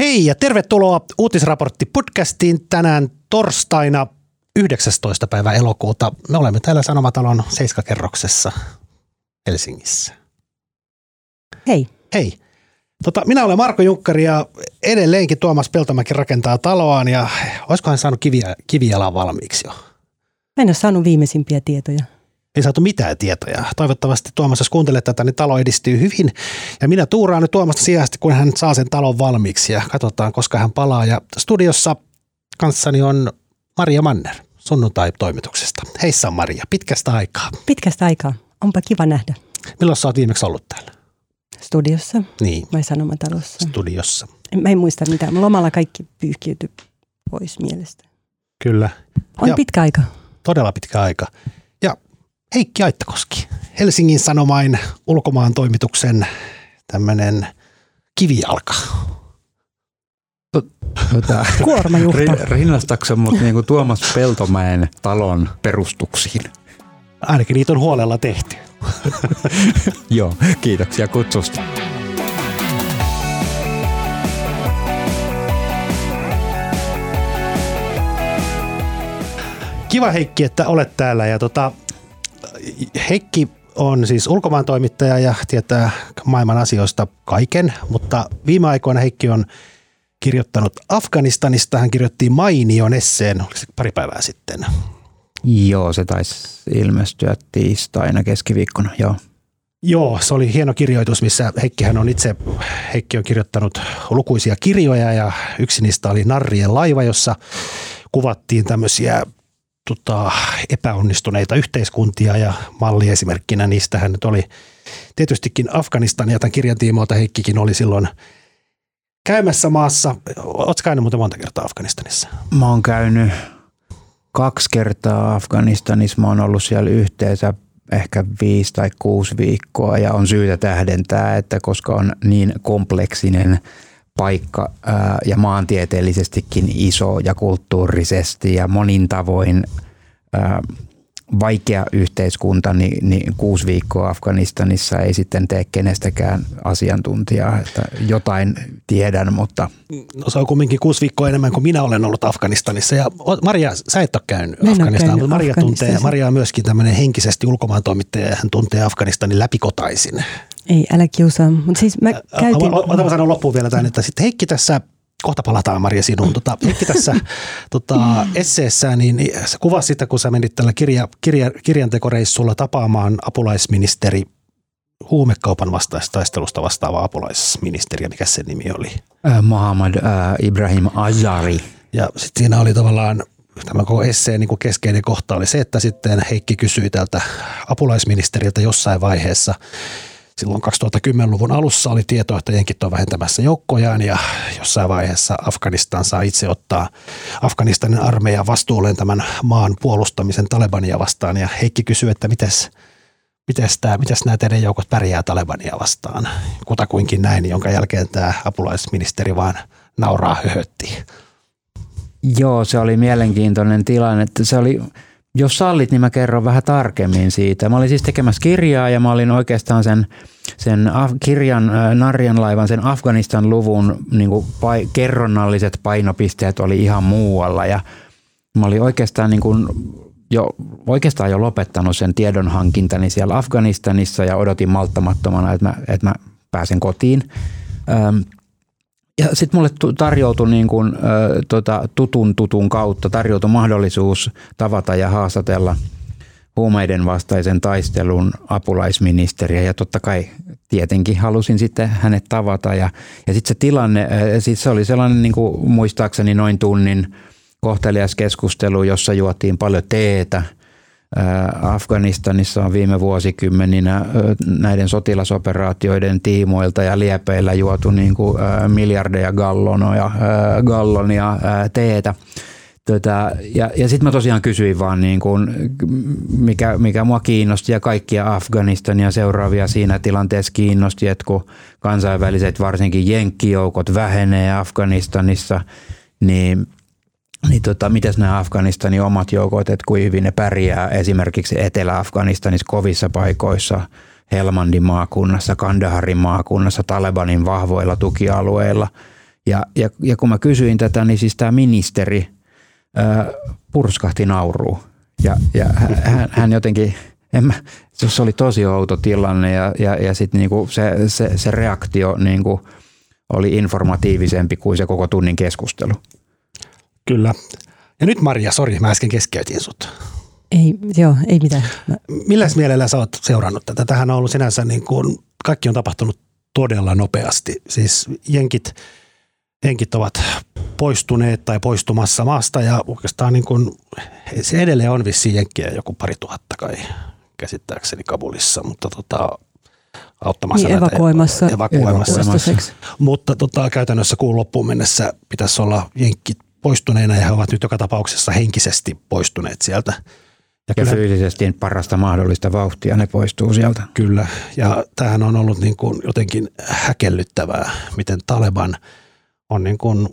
Hei ja tervetuloa Uutisraportti podcastiin tänään torstaina 19. päivä elokuuta. Me olemme täällä Sanomatalon seiskakerroksessa Helsingissä. Hei. Hei. Tota, minä olen Marko Junkkari ja edelleenkin Tuomas Peltomäki rakentaa taloaan ja olisikohan saanut kiviä, kivijalan valmiiksi jo? Mä en ole saanut viimeisimpiä tietoja. Ei saatu mitään tietoja. Toivottavasti Tuomas, jos kuuntelet tätä, niin talo edistyy hyvin. Ja minä tuuraan nyt Tuomasta sijasta, kun hän saa sen talon valmiiksi ja katsotaan, koska hän palaa. Ja studiossa kanssani on Maria Manner sunnuntai-toimituksesta. Heissa Maria, pitkästä aikaa. Pitkästä aikaa. Onpa kiva nähdä. Milloin sä oot viimeksi ollut täällä? Studiossa Niin, vai Sanomatalossa? studiossa. En- Mä en muista mitään. Lomalla kaikki pyyhkiytyi pois mielestä. Kyllä, On Joo. pitkä aika. todella pitkä aika. Heikki Aittakoski, Helsingin Sanomain ulkomaan toimituksen tämmöinen kivijalka. Tota, Kuormajuhta. ri- rinnastatko mut niinku Tuomas Peltomäen talon perustuksiin? Ainakin niitä on huolella tehty. Joo, kiitoksia kutsusta. Kiva Heikki, että olet täällä. Ja tota, Heikki on siis ulkomaan toimittaja ja tietää maailman asioista kaiken, mutta viime aikoina Heikki on kirjoittanut Afganistanista. Hän kirjoitti mainion esseen, oliko se pari päivää sitten. Joo, se taisi ilmestyä tiistaina keskiviikkona, joo. Joo, se oli hieno kirjoitus, missä Heikkihän on itse, Heikki on kirjoittanut lukuisia kirjoja ja yksi niistä oli Narrien laiva, jossa kuvattiin tämmöisiä tota, epäonnistuneita yhteiskuntia ja malliesimerkkinä niistähän nyt oli tietystikin Afganistan ja tämän kirjan tiimoilta Heikkikin oli silloin käymässä maassa. Oletko käynyt muuten monta kertaa Afganistanissa? Mä oon käynyt kaksi kertaa Afganistanissa. Mä oon ollut siellä yhteensä ehkä viisi tai kuusi viikkoa ja on syytä tähdentää, että koska on niin kompleksinen paikka ää, ja maantieteellisestikin iso ja kulttuurisesti ja monin tavoin ää, vaikea yhteiskunta, niin, niin kuusi viikkoa Afganistanissa ei sitten tee kenestäkään asiantuntijaa, että jotain tiedän, mutta No se on kumminkin kuusi viikkoa enemmän kuin minä olen ollut Afganistanissa. Ja Maria, sä et ole käynyt Afganistanissa, käynyt mutta Maria, tuntee. Maria on myöskin tämmöinen henkisesti ulkomaan toimittaja ja hän tuntee Afganistanin läpikotaisin. Ei, älä kiusaa. Mutta siis mä käytin... Ota mä sanon loppuun vielä tämän, että sitten Heikki tässä, kohta palataan Maria sinuun, tota, Heikki tässä tota, esseessä, niin niin sä kuvasit sitä, kun sä menit tällä kirja, kirja, kirjantekoreissulla tapaamaan apulaisministeri huumekaupan vastaista taistelusta vastaava apulaisministeri, mikä sen nimi oli? ää, Mohammad ää, Ibrahim Azari. Ja sitten siinä oli tavallaan tämä koko esseen niin kuin keskeinen kohta oli se, että sitten Heikki kysyi tältä apulaisministeriltä jossain vaiheessa, silloin 2010-luvun alussa oli tietoa, että jenkit on vähentämässä joukkojaan ja jossain vaiheessa Afganistan saa itse ottaa Afganistanin armeijan vastuulleen tämän maan puolustamisen Talebania vastaan. Ja Heikki kysyi, että mites, mites, tämä, mites nämä teidän joukot pärjää Talebania vastaan. Kutakuinkin näin, jonka jälkeen tämä apulaisministeri vaan nauraa höhötti. Joo, se oli mielenkiintoinen tilanne. Se oli, jos sallit, niin mä kerron vähän tarkemmin siitä. Mä olin siis tekemässä kirjaa ja mä olin oikeastaan sen, sen Af- kirjan äh, Narjan laivan, sen Afganistan-luvun niin kuin pai- kerronnalliset painopisteet oli ihan muualla. Ja mä olin oikeastaan niin kuin jo, oikeastaan jo lopettanut sen tiedonhankintani siellä Afganistanissa ja odotin malttamattomana, että mä, että mä pääsen kotiin. Öm, ja sitten mulle tu- tarjoutui niin kuin, ö, tota, tutun tutun kautta tarjoutui mahdollisuus tavata ja haastatella huumeiden vastaisen taistelun apulaisministeriä ja totta kai tietenkin halusin sitten hänet tavata ja, ja sitten se tilanne, ö, sit se oli sellainen niin kuin muistaakseni noin tunnin kohtelias keskustelu, jossa juotiin paljon teetä. Afganistanissa on viime vuosikymmeninä näiden sotilasoperaatioiden tiimoilta ja liepeillä juotu niin kuin, miljardeja gallonoja, gallonia teetä. Tota, ja ja sitten mä tosiaan kysyin vaan, niin kuin, mikä, mikä mua kiinnosti ja kaikkia Afganistania seuraavia siinä tilanteessa kiinnosti, että kun kansainväliset varsinkin jenkkijoukot vähenee Afganistanissa, niin niin tota, mitäs nämä Afganistanin omat joukot, että kuinka hyvin ne pärjää esimerkiksi Etelä-Afganistanissa kovissa paikoissa, Helmandin maakunnassa, Kandaharin maakunnassa, Talebanin vahvoilla tukialueilla. Ja, ja, ja kun mä kysyin tätä, niin siis tämä ministeri ää, purskahti nauruun. Ja, ja hän, hän jotenkin, en mä, se oli tosi outo tilanne ja, ja, ja sitten niinku se, se, se reaktio niinku oli informatiivisempi kuin se koko tunnin keskustelu. Kyllä. Ja nyt Maria, sori, mä äsken keskeytin sut. Ei, joo, ei mitään. Mä, Millä mielellä sä oot seurannut tätä? Tähän on ollut sinänsä niin kuin, kaikki on tapahtunut todella nopeasti. Siis jenkit, jenkit ovat poistuneet tai poistumassa maasta ja oikeastaan niin kuin, se edelleen on vissiin jenkkiä joku pari tuhatta kai käsittääkseni Kabulissa, mutta tota, auttamassa niin, evakuoimassa. evakuoimassa. toistaiseksi. Mutta tota, käytännössä kuun loppuun mennessä pitäisi olla jenkit poistuneena ja he ovat nyt joka tapauksessa henkisesti poistuneet sieltä. Ja kyllä- fyysisesti parasta mahdollista vauhtia ne poistuu sieltä. Kyllä, ja tämähän on ollut niin kuin jotenkin häkellyttävää, miten Taleban on niin kuin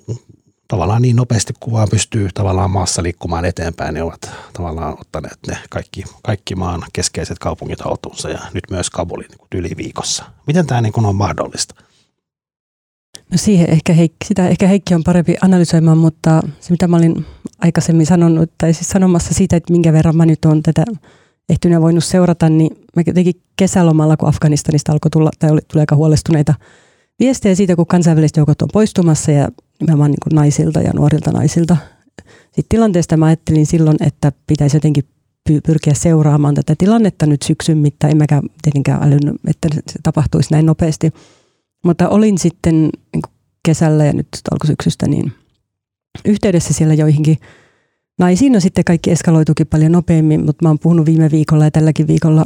tavallaan niin nopeasti kuin vaan pystyy tavallaan maassa liikkumaan eteenpäin, niin ovat tavallaan ottaneet ne kaikki, kaikki maan keskeiset kaupungit haltuunsa ja nyt myös Kabulin niin yli viikossa. Miten tämä niin kuin on mahdollista? No siihen ehkä Heikki, sitä ehkä Heikki on parempi analysoimaan, mutta se mitä mä olin aikaisemmin sanonut, tai siis sanomassa siitä, että minkä verran mä nyt olen tätä ehtynä voinut seurata, niin mä jotenkin kesälomalla, kun Afganistanista alkoi tulla, tai oli, tuli aika huolestuneita viestejä siitä, kun kansainväliset joukot on poistumassa ja nimenomaan niin naisilta ja nuorilta naisilta. Sitten tilanteesta mä ajattelin silloin, että pitäisi jotenkin py- pyrkiä seuraamaan tätä tilannetta nyt syksyn mittaan. En mäkään tietenkään älynyt, että se tapahtuisi näin nopeasti. Mutta olin sitten niin kesällä ja nyt alkusyksystä niin yhteydessä siellä joihinkin naisiin. No sitten kaikki eskaloitukin paljon nopeammin, mutta mä oon puhunut viime viikolla ja tälläkin viikolla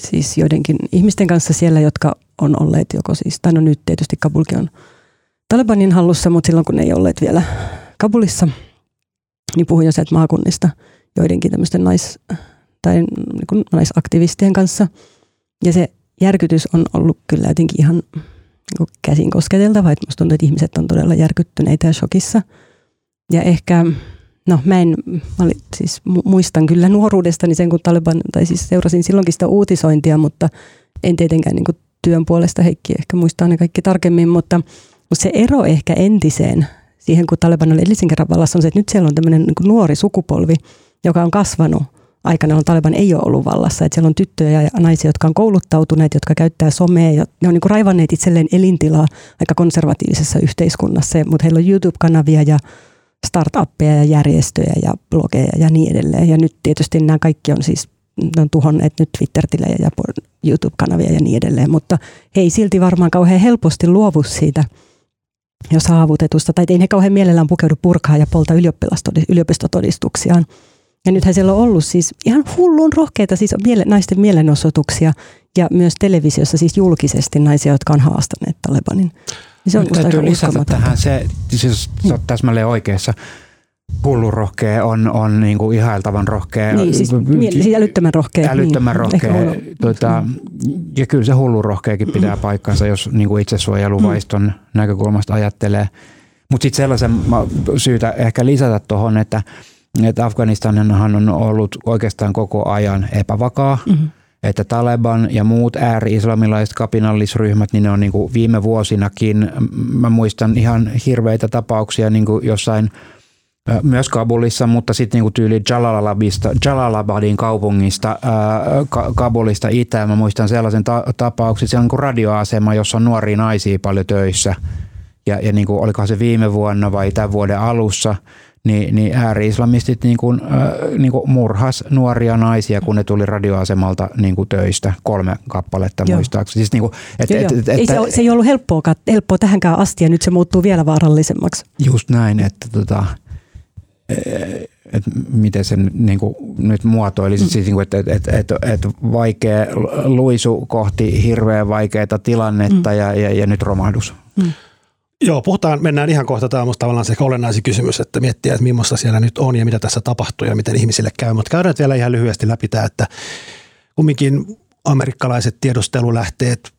siis joidenkin ihmisten kanssa siellä, jotka on olleet joko siis, tai no nyt tietysti Kabulkin on Talibanin hallussa, mutta silloin kun ne ei olleet vielä Kabulissa, niin puhuin jo sieltä maakunnista joidenkin tämmöisten nais, tai niin kuin naisaktivistien kanssa. Ja se järkytys on ollut kyllä jotenkin ihan niin kuin käsin kosketeltava, että musta tuntuu, että ihmiset on todella järkyttyneitä ja shokissa. Ja ehkä, no mä en, mä olin, siis mu- muistan kyllä nuoruudestani sen, kun Taliban, tai siis seurasin silloinkin sitä uutisointia, mutta en tietenkään niin kuin työn puolesta Heikki ehkä muistaa ne kaikki tarkemmin, mutta, mutta se ero ehkä entiseen siihen, kun Taliban oli edellisen kerran vallassa, on se, että nyt siellä on tämmöinen niin nuori sukupolvi, joka on kasvanut aikana, jolloin Taliban ei ole ollut vallassa. Että siellä on tyttöjä ja naisia, jotka on kouluttautuneet, jotka käyttää somea ja ne on niin kuin raivanneet itselleen elintilaa aika konservatiivisessa yhteiskunnassa, mutta heillä on YouTube-kanavia ja startuppeja ja järjestöjä ja blogeja ja niin edelleen. Ja nyt tietysti nämä kaikki on siis ne on tuhonneet nyt Twitter-tilejä ja YouTube-kanavia ja niin edelleen, mutta he ei silti varmaan kauhean helposti luovu siitä jo saavutetusta, tai ei he kauhean mielellään pukeudu purkaa ja polta yliopistotodistuksiaan. Ja nythän siellä on ollut siis ihan hullun rohkeita siis miele, naisten mielenosoituksia ja myös televisiossa siis julkisesti naisia, jotka on haastaneet Talebanin. Niin se on täytyy lisätä tähän se, siis sä oot täsmälle oikeassa. Hullun rohkea on, on niin kuin ihailtavan rohkea. Niin, siis, miele, siis älyttömän rohkea. älyttömän niin, rohkea. ehkä hullun- Tota, ja kyllä se hullun rohkeakin pitää paikkansa, jos niin kuin itsesuojeluvaiston näkökulmasta ajattelee. Mutta sitten sellaisen syytä ehkä lisätä tuohon, että, että Afganistanhan on ollut oikeastaan koko ajan epävakaa. Mhm. Että Taleban ja muut ääri-islamilaiset kapinallisryhmät, niin ne on niin kuin viime vuosinakin, mä muistan ihan hirveitä tapauksia niin kuin jossain myös Kabulissa, mutta sitten niinku tyyli Jalalabadista, Jalalabadin kaupungista, ää, Ka- Kabulista itään. Mä muistan sellaisen ta- tapauksen, siellä on niinku radioasema, jossa on nuoria naisia paljon töissä. Ja, ja niinku, olikohan se viime vuonna vai tämän vuoden alussa, niin, niin ääri-islamistit niinku, äh, niinku murhas nuoria naisia, kun ne tuli radioasemalta niinku töistä. Kolme kappaletta Joo. muistaakseni. Siis niinku, et, Joo, et, joo. et, ei se, ole- se ei ollut helppoa, helppoa tähänkään asti ja nyt se muuttuu vielä vaarallisemmaksi. Just näin, että tota, että miten sen niin kuin, nyt muotoilisi, mm. siis, niin kuin, että, että, että, että, että vaikea luisu kohti hirveän vaikeaa tilannetta mm. ja, ja, ja nyt romahdus. Joo, puhutaan, mennään ihan kohta. Tämä on musta tavallaan se olennaisin kysymys, että miettiä, että millaista siellä nyt on ja mitä tässä tapahtuu ja miten ihmisille käy. Mutta käydään vielä ihan lyhyesti läpi tämä, että kumminkin amerikkalaiset tiedustelulähteet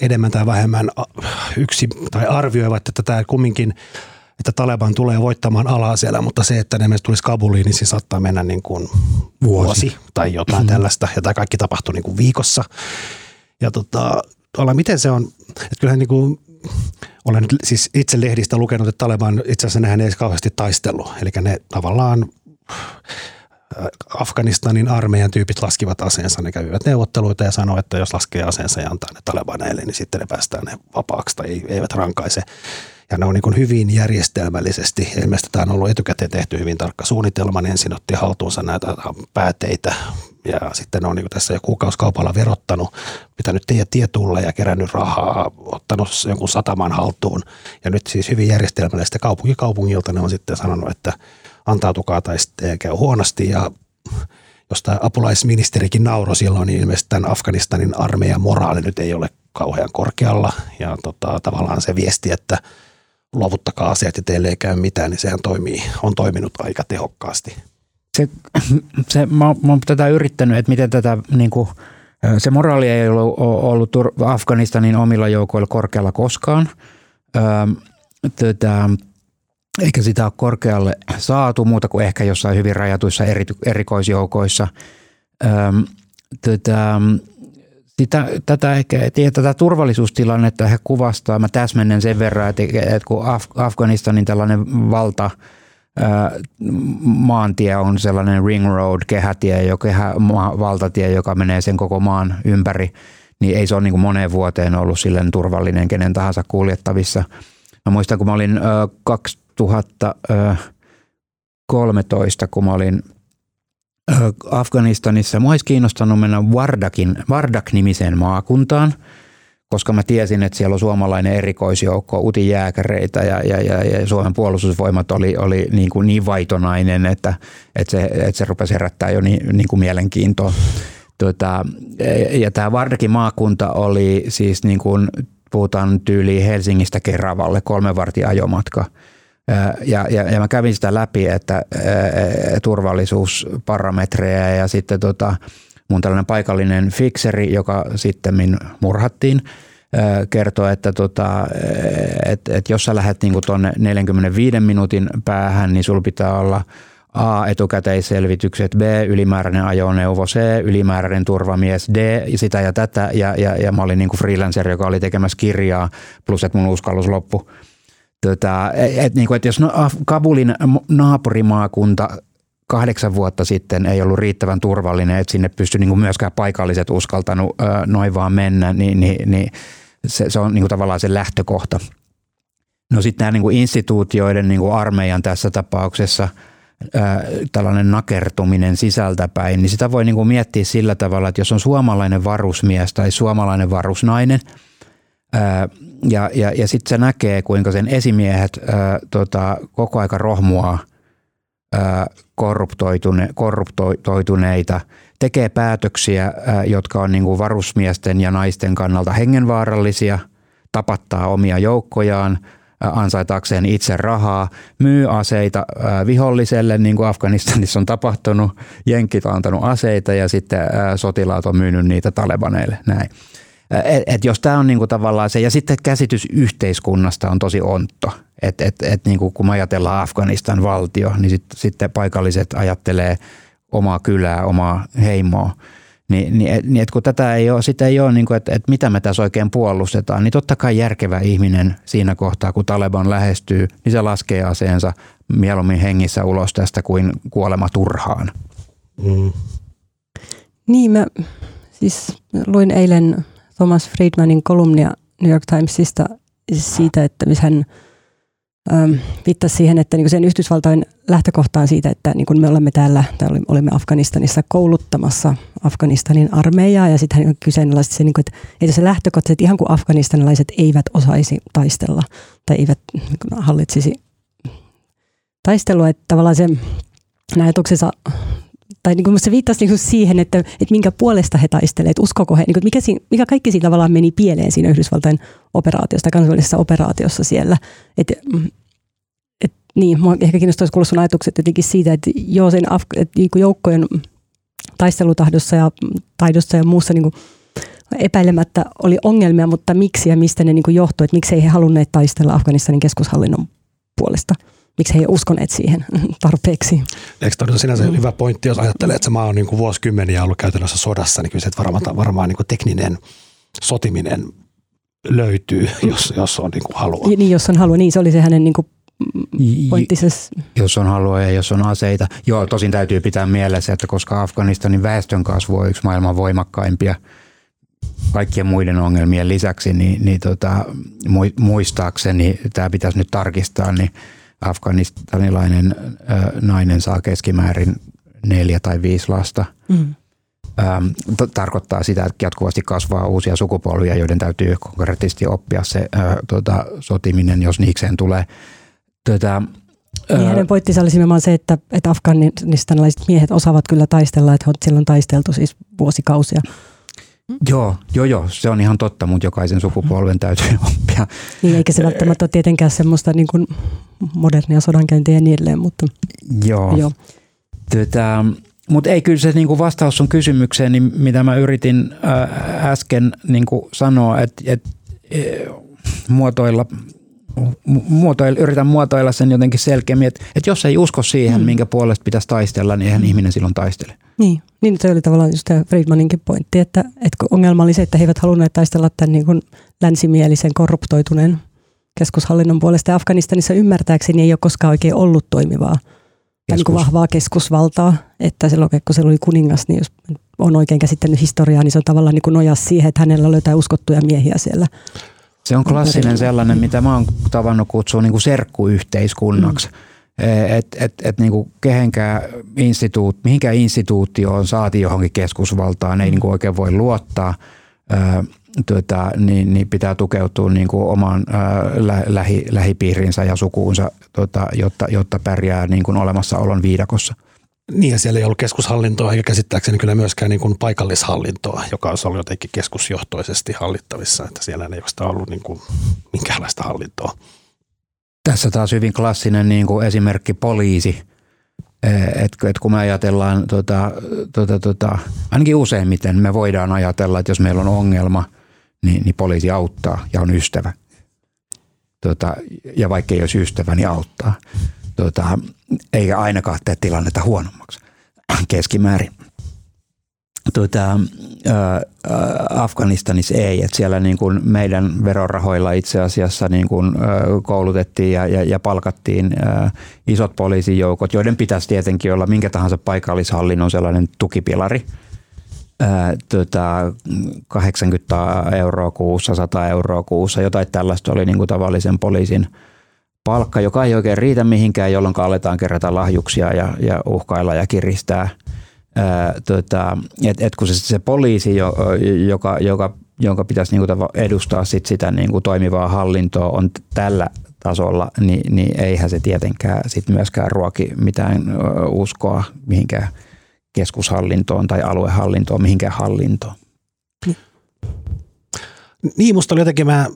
enemmän tai vähemmän yksi tai arvioivat, että tämä kumminkin että Taleban tulee voittamaan alaa siellä, mutta se, että ne myös tulisi Kabuliin, niin se saattaa mennä niin kuin vuosi, vuosi tai jotain mm. tällaista. Ja tämä kaikki tapahtuu niin kuin viikossa. Ja tota, olla, miten se on, että kyllähän niin kuin olen siis itse lehdistä lukenut, että Taleban itse asiassa nehän ei kauheasti taistellut. Eli ne tavallaan Afganistanin armeijan tyypit laskivat aseensa, ne kävivät neuvotteluita ja sanoivat, että jos laskee aseensa ja antaa ne talebaneille, niin sitten ne päästään ne vapaaksi tai eivät rankaise. Ja ne on niin hyvin järjestelmällisesti, ilmeisesti tämä on ollut etukäteen tehty hyvin tarkka suunnitelma, niin ensin otti haltuunsa näitä pääteitä ja sitten on niin tässä jo kuukausikaupalla verottanut, pitänyt tietulle ja kerännyt rahaa, ottanut jonkun sataman haltuun. Ja nyt siis hyvin järjestelmällisesti kaupunki kaupungilta ne on sitten sanonut, että antautukaa tai sitten käy huonosti ja jos tämä apulaisministerikin nauro silloin, niin ilmeisesti tämän Afganistanin armeijan moraali nyt ei ole kauhean korkealla. Ja tota, tavallaan se viesti, että luovuttakaa asiat ja teille ei käy mitään, niin sehän toimii, on toiminut aika tehokkaasti. Se, se, mä, mä oon tätä yrittänyt, että miten tätä niin kuin, se moraali ei ollut, ollut Afganistanin omilla joukoilla korkealla koskaan. Tätä, eikä sitä ole korkealle saatu muuta kuin ehkä jossain hyvin rajatuissa eri, erikoisjoukoissa. Tätä, sitä, tätä, ehkä, tätä turvallisuustilannetta he kuvastaa. Mä täsmennän sen verran, että, että kun Af- Afganistanin tällainen valta – maantie on sellainen ring road, kehätie, jo kehä, maa, valtatie, joka menee sen koko maan ympäri, niin ei se ole niin kuin moneen vuoteen ollut silleen turvallinen kenen tahansa kuljettavissa. Mä muistan, kun mä olin 2013, kun mä olin Afganistanissa, mua olisi kiinnostanut mennä Wardakin, Wardak-nimiseen maakuntaan – koska mä tiesin, että siellä on suomalainen erikoisjoukko, uti jääkäreitä ja, ja, ja, ja Suomen puolustusvoimat oli, oli niin, kuin niin vaitonainen, että, että, se, että se rupesi herättää jo niin, niin kuin mielenkiintoa. Tota, ja tämä Vardakin maakunta oli siis niin kuin, puhutaan tyyliin Helsingistä Keravalle, kolme vartin ajomatka. Ja, ja, ja mä kävin sitä läpi, että turvallisuusparametreja ja sitten tota, mun tällainen paikallinen fikseri, joka sitten murhattiin, kertoo, että tota, et, et jos sä lähdet niinku tuonne 45 minuutin päähän, niin sulla pitää olla A. Etukäteisselvitykset, B. Ylimääräinen ajoneuvo, C. Ylimääräinen turvamies, D. Sitä ja tätä. Ja, ja, ja mä olin niinku freelancer, joka oli tekemässä kirjaa, plus että mun uskallus loppu. Tota, et, niinku, et jos no, Kabulin naapurimaakunta kahdeksan vuotta sitten ei ollut riittävän turvallinen, että sinne pystyi niin myöskään paikalliset uskaltanut noin vaan mennä, niin, niin, niin se, se on niin kuin tavallaan se lähtökohta. No sitten nämä niin kuin instituutioiden, niin kuin armeijan tässä tapauksessa, ää, tällainen nakertuminen sisältäpäin, niin sitä voi niin kuin miettiä sillä tavalla, että jos on suomalainen varusmies tai suomalainen varusnainen, ja, ja, ja sitten se näkee, kuinka sen esimiehet ää, tota, koko aika rohmuaa – korruptoitune, korruptoituneita, tekee päätöksiä, jotka on niin kuin varusmiesten ja naisten kannalta hengenvaarallisia, tapattaa omia joukkojaan, ansaitakseen itse rahaa, myy aseita viholliselle, niin kuin Afganistanissa on tapahtunut. Jenkit on antanut aseita ja sitten sotilaat on myynyt niitä talebaneille. Näin. Et, jos tämä on niinku tavallaan se, ja sitten käsitys yhteiskunnasta on tosi ontto. Et, et, et niinku kun me ajatellaan Afganistan valtio, niin sit, sitten paikalliset ajattelee omaa kylää, omaa heimoa. Niin, niin, et, niin et kun tätä ei ole, sitä ei ole, niin kuin, että, että mitä me tässä oikein puolustetaan, niin totta kai järkevä ihminen siinä kohtaa, kun Taleban lähestyy, niin se laskee aseensa mieluummin hengissä ulos tästä kuin kuolema turhaan. Mm. Niin, mä siis luin eilen Thomas Friedmanin kolumnia New York Timesista siitä, että missä hän viittasi siihen, että niin sen Yhdysvaltain lähtökohtaan siitä, että niin me olemme täällä, täällä olimme Afganistanissa kouluttamassa Afganistanin armeijaa ja sitten hän kyseenalaisti se, niin kuin, että, se lähtökohta, että ihan kuin afganistanilaiset eivät osaisi taistella tai eivät niin kuin, hallitsisi taistelua, että tavallaan se ajatuksensa tai niin kuin se viittasi niin kuin siihen, että, että minkä puolesta he taistelevat, että uskoko he, niin kuin mikä, siinä, mikä kaikki siinä tavallaan meni pieleen siinä Yhdysvaltain operaatiossa, kansallisessa operaatiossa siellä. Että, et, niin, mua ehkä kiinnostaisi kuulla sun ajatukset jotenkin siitä, että joo, sen Af- että niin joukkojen taistelutahdossa ja taidossa ja muussa niin kuin epäilemättä oli ongelmia, mutta miksi ja mistä ne niin kuin johtui, että miksi ei he halunneet taistella Afganistanin keskushallinnon puolesta? Miksi he ei uskoneet siihen tarpeeksi. Eikö todella sinänsä mm. hyvä pointti, jos ajattelee, että se maa on niin kuin vuosikymmeniä ollut käytännössä sodassa, niin kyllä se, varmaan, varmaan niin kuin tekninen sotiminen löytyy, jos, jos on niin kuin halua. Niin, jos on halua, niin se oli se hänen niin kuin pointtinsa. Jos on halua ja jos on aseita. Joo, tosin täytyy pitää mielessä, että koska Afganistanin väestön kasvu on yksi maailman voimakkaimpia kaikkien muiden ongelmien lisäksi, niin, niin tota, muistaakseni, tämä pitäisi nyt tarkistaa, niin afganistanilainen nainen saa keskimäärin neljä tai viisi lasta. Mm. Ähm, t- tarkoittaa sitä, että jatkuvasti kasvaa uusia sukupolvia, joiden täytyy konkreettisesti oppia se äh, tota, sotiminen, jos niikseen tulee. Tota, niin hänen pointtinsa oli nimenomaan se, että, että afganistanilaiset miehet osaavat kyllä taistella, että siellä on taisteltu siis vuosikausia. Joo, joo, joo, se on ihan totta, mutta jokaisen sukupolven täytyy oppia. Niin, eikä se välttämättä ole tietenkään semmoista niin kuin modernia sodankäyntiä ja niin edelleen, mutta joo. joo. Tätä, mutta ei kyllä se niin kuin vastaus on kysymykseen, niin mitä mä yritin ää, äsken niin kuin sanoa, että et, et, muotoilla muotoilla, yritän muotoilla sen jotenkin selkeämmin, että, että jos ei usko siihen, mm. minkä puolesta pitäisi taistella, niin eihän mm. ihminen silloin taistele. Niin, niin se oli tavallaan just tämä Friedmaninkin pointti, että, että ongelma oli se, että he eivät halunneet taistella tämän niin kuin länsimielisen korruptoituneen keskushallinnon puolesta. Ja Afganistanissa ymmärtääkseni ei ole koskaan oikein ollut toimivaa Keskus. niin kuin vahvaa keskusvaltaa, että silloin kun se oli kuningas, niin jos on oikein käsittänyt historiaa, niin se on tavallaan niin kuin nojas siihen, että hänellä jotain uskottuja miehiä siellä se on klassinen sellainen, mitä mä oon tavannut kutsua niin kuin serkkuyhteiskunnaksi. Mm. Että et, et niin kuin kehenkään instituut, mihinkään instituutioon saati johonkin keskusvaltaan, ei mm. niin kuin oikein voi luottaa. Ää, tuota, niin, niin pitää tukeutua niin kuin omaan ää, lä, lähi, lähipiirinsä ja sukuunsa, tuota, jotta, jotta pärjää niin kuin olemassaolon viidakossa. Niin ja siellä ei ollut keskushallintoa eikä käsittääkseni kyllä myöskään niin kuin paikallishallintoa, joka olisi ollut jotenkin keskusjohtoisesti hallittavissa, että siellä ei oikeastaan ollut niin kuin minkäänlaista hallintoa. Tässä taas hyvin klassinen niin kuin esimerkki poliisi, että et kun me ajatellaan, tota, tota, tota, ainakin useimmiten me voidaan ajatella, että jos meillä on ongelma, niin, niin poliisi auttaa ja on ystävä. Tota, ja vaikka ei olisi ystävä, niin auttaa tota, eikä ainakaan tee tilannetta huonommaksi keskimäärin. Tuota, ää, Afganistanissa ei, että siellä niin kuin meidän verorahoilla itse asiassa niin kuin, koulutettiin ja, ja, ja palkattiin isot poliisijoukot, joiden pitäisi tietenkin olla minkä tahansa paikallishallinnon sellainen tukipilari. Ää, tota, 80 euroa kuussa, 100 euroa kuussa, jotain tällaista oli niin kuin tavallisen poliisin – palkka, joka ei oikein riitä mihinkään, jolloin aletaan kerätä lahjuksia ja, ja uhkailla ja kiristää. Tota, et, et kun se, se poliisi, jo, joka, joka, jonka pitäisi niinku edustaa sit sitä niinku toimivaa hallintoa, on tällä tasolla, niin, niin eihän se tietenkään sit myöskään ruoki mitään uskoa mihinkään keskushallintoon tai aluehallintoon, mihinkään hallintoon. Niin, musta oli jotenkin, mä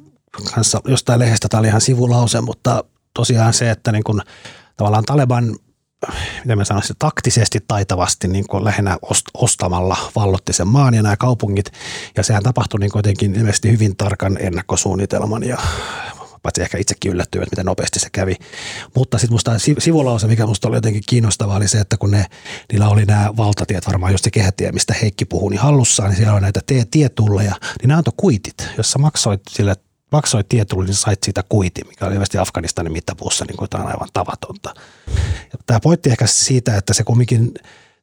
kanssa jostain lehdestä, tämä oli ihan sivulause, mutta tosiaan se, että niin kuin, tavallaan Taleban miten mä sanoisin, taktisesti taitavasti niin kuin lähinnä ostamalla vallotti sen maan ja nämä kaupungit. Ja sehän tapahtui niin kuitenkin ilmeisesti hyvin tarkan ennakkosuunnitelman ja paitsi ehkä itsekin yllättyy, että miten nopeasti se kävi. Mutta sitten musta sivulause, mikä musta oli jotenkin kiinnostavaa, oli se, että kun ne, niillä oli nämä valtatiet, varmaan just se kehätie, mistä Heikki puhui, niin hallussaan, niin siellä oli näitä tietulleja, niin nämä antoi kuitit, jossa maksoit sille maksoit tietulli, niin sait siitä kuiti, mikä oli ilmeisesti Afganistanin mittapuussa niin kuin aivan tavatonta. Ja tämä pointti ehkä siitä, että se kumminkin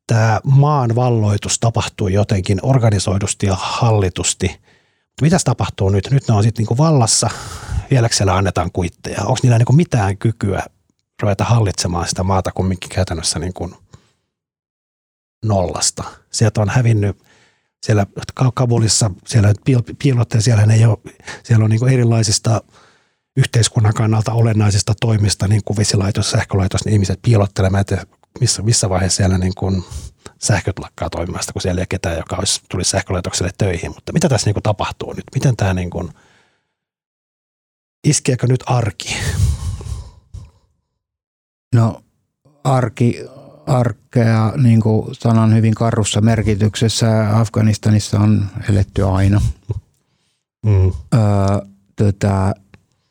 tämä maan valloitus tapahtui jotenkin organisoidusti ja hallitusti. Mitäs tapahtuu nyt? Nyt ne on sitten niin vallassa, vieläkö siellä annetaan kuitteja? Onko niillä niin mitään kykyä ruveta hallitsemaan sitä maata kumminkin käytännössä niin kuin nollasta? Sieltä on hävinnyt siellä Kabulissa, siellä piilotte, siellä ei ole, siellä on niin erilaisista yhteiskunnan kannalta olennaisista toimista, niin kuin vesilaitos, sähkölaitos, niin ihmiset piilottelemaan, että missä, missä vaiheessa siellä niin kuin sähköt lakkaa toimimasta, kun siellä ei ole ketään, joka olisi, tulisi sähkölaitokselle töihin. Mutta mitä tässä niin kuin tapahtuu nyt? Miten tämä niin kuin, iskeekö nyt arki? No arki arkea niin kuin sanan hyvin karrussa merkityksessä Afganistanissa on eletty aina. Mm. Öö, tota,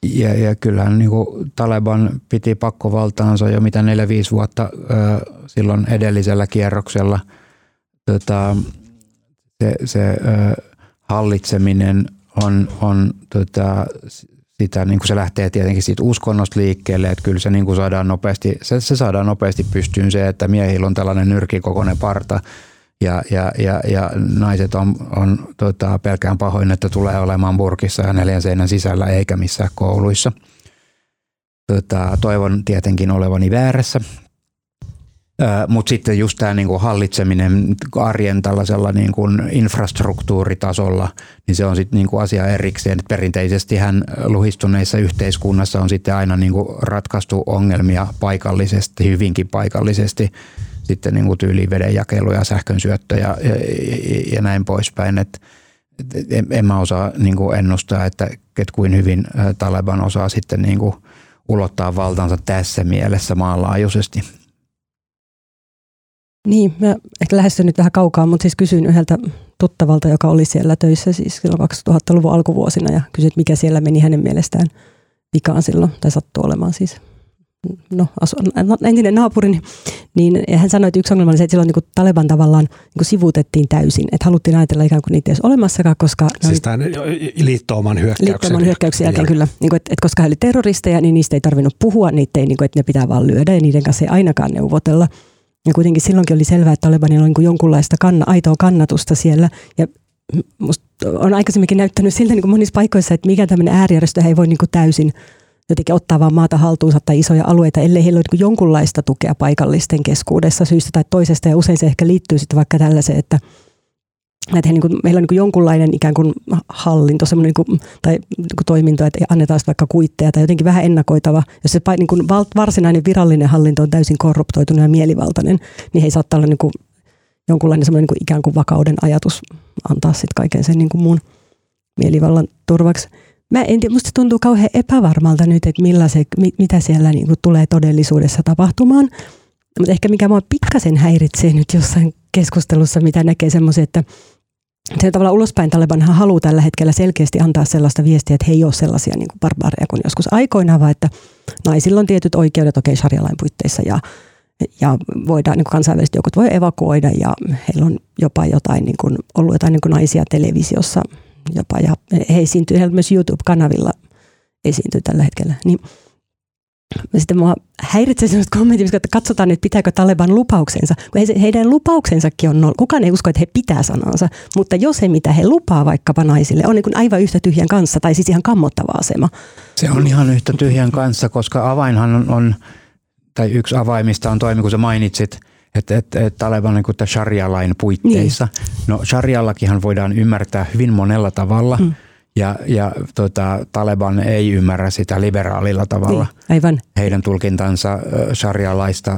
ja, ja kyllähän niin kuin Taleban piti pakkovaltaansa jo mitä 4-5 vuotta öö, silloin edellisellä kierroksella. Tota, se se öö, hallitseminen on, on tota, sitä, niin kuin se lähtee tietenkin siitä uskonnosta liikkeelle, että kyllä se, niin kuin saadaan nopeasti, se, se saadaan nopeasti pystyyn se, että miehillä on tällainen nyrkikokoinen parta ja, ja, ja, ja naiset on, on tota, pelkään pahoin, että tulee olemaan burkissa ja neljän seinän sisällä eikä missään kouluissa. Tota, toivon tietenkin olevani väärässä, mutta sitten just tämä niinku hallitseminen arjen tällaisella niinku infrastruktuuritasolla, niin se on sitten niinku asia erikseen. Perinteisesti hän luhistuneissa yhteiskunnassa on sitten aina niinku ratkaistu ongelmia paikallisesti, hyvinkin paikallisesti. Sitten niinku tyyliin vedenjakelu ja sähkönsyöttö ja, ja, ja näin poispäin. Et, et en, en mä osaa niinku ennustaa, että ket kuin hyvin Taleban osaa sitten niinku ulottaa valtansa tässä mielessä maanlaajuisesti. Niin, mä ehkä lähestyn nyt vähän kaukaa, mutta siis kysyin yhdeltä tuttavalta, joka oli siellä töissä siis silloin 2000-luvun alkuvuosina ja kysyin, että mikä siellä meni hänen mielestään vikaan silloin, tai sattuu olemaan siis. No, asu, entinen naapurini, niin ja hän sanoi, että yksi ongelma oli se, että silloin niin Taleban tavallaan niin kuin sivuutettiin täysin, että haluttiin ajatella ikään kuin niitä ei olisi olemassakaan, koska... Siis tämän liittooman hyökkäyksen. Liittooman hyökkäyksen jälkeen kyllä, niin kuin, että, että koska he olivat terroristeja, niin niistä ei tarvinnut puhua, niitä ei, niin kuin, että ne pitää vaan lyödä ja niiden kanssa ei ainakaan neuvotella. Ja kuitenkin silloinkin oli selvää, että Talebanilla on niin jonkunlaista kanna, aitoa kannatusta siellä. Ja musta on aikaisemminkin näyttänyt siltä niin kuin monissa paikoissa, että mikä tämmöinen äärijärjestö ei voi niin kuin täysin jotenkin ottaa vaan maata haltuunsa tai isoja alueita, ellei heillä ole niin jonkunlaista tukea paikallisten keskuudessa syystä tai toisesta. Ja usein se ehkä liittyy sitten vaikka tällaiseen, että että he, niin kuin, meillä on niin jonkunlainen ikään kuin hallinto niin kuin, tai niin kuin toiminto, että annetaan vaikka kuitteja tai jotenkin vähän ennakoitava. Jos se niin kuin varsinainen virallinen hallinto on täysin korruptoitunut ja mielivaltainen, niin he saattaa olla niin kuin, jonkunlainen semmoinen niin kuin ikään kuin vakauden ajatus antaa sitten kaiken sen niin kuin muun mielivallan turvaksi. Mä en tiedä, musta tuntuu kauhean epävarmalta nyt, että se, mitä siellä niin kuin tulee todellisuudessa tapahtumaan. Mutta ehkä mikä mua pikkasen häiritsee nyt jossain keskustelussa, mitä näkee semmoisia, että se tavallaan ulospäin Talebanhan haluaa tällä hetkellä selkeästi antaa sellaista viestiä, että he ei ole sellaisia niin kuin barbaareja kuin joskus aikoinaan, vaan että naisilla on tietyt oikeudet okei okay, sharia-lain puitteissa ja, ja voidaan, niin kuin kansainväliset joukot voi evakuoida ja heillä on jopa jotain niin kuin, ollut jotain niin kuin naisia televisiossa jopa ja he esiintyy myös YouTube-kanavilla esiintyy tällä hetkellä. Niin sitten mua häiritsee sellaiset kommentit, että katsotaan, että pitääkö Taleban lupauksensa. Kun heidän lupauksensakin on, kukaan ei usko, että he pitää sanansa, mutta jos se, mitä he lupaa vaikkapa naisille, on niin aivan yhtä tyhjän kanssa, tai siis ihan kammottava asema. Se on ihan yhtä tyhjän kanssa, koska avainhan on, on tai yksi avaimista on toimi, kun sä mainitsit, että, että, että Taleban on niin sharia-lain puitteissa. Niin. No sharia voidaan ymmärtää hyvin monella tavalla. Mm ja, ja tota, Taleban ei ymmärrä sitä liberaalilla tavalla. Niin, aivan. Heidän tulkintansa sarjalaista,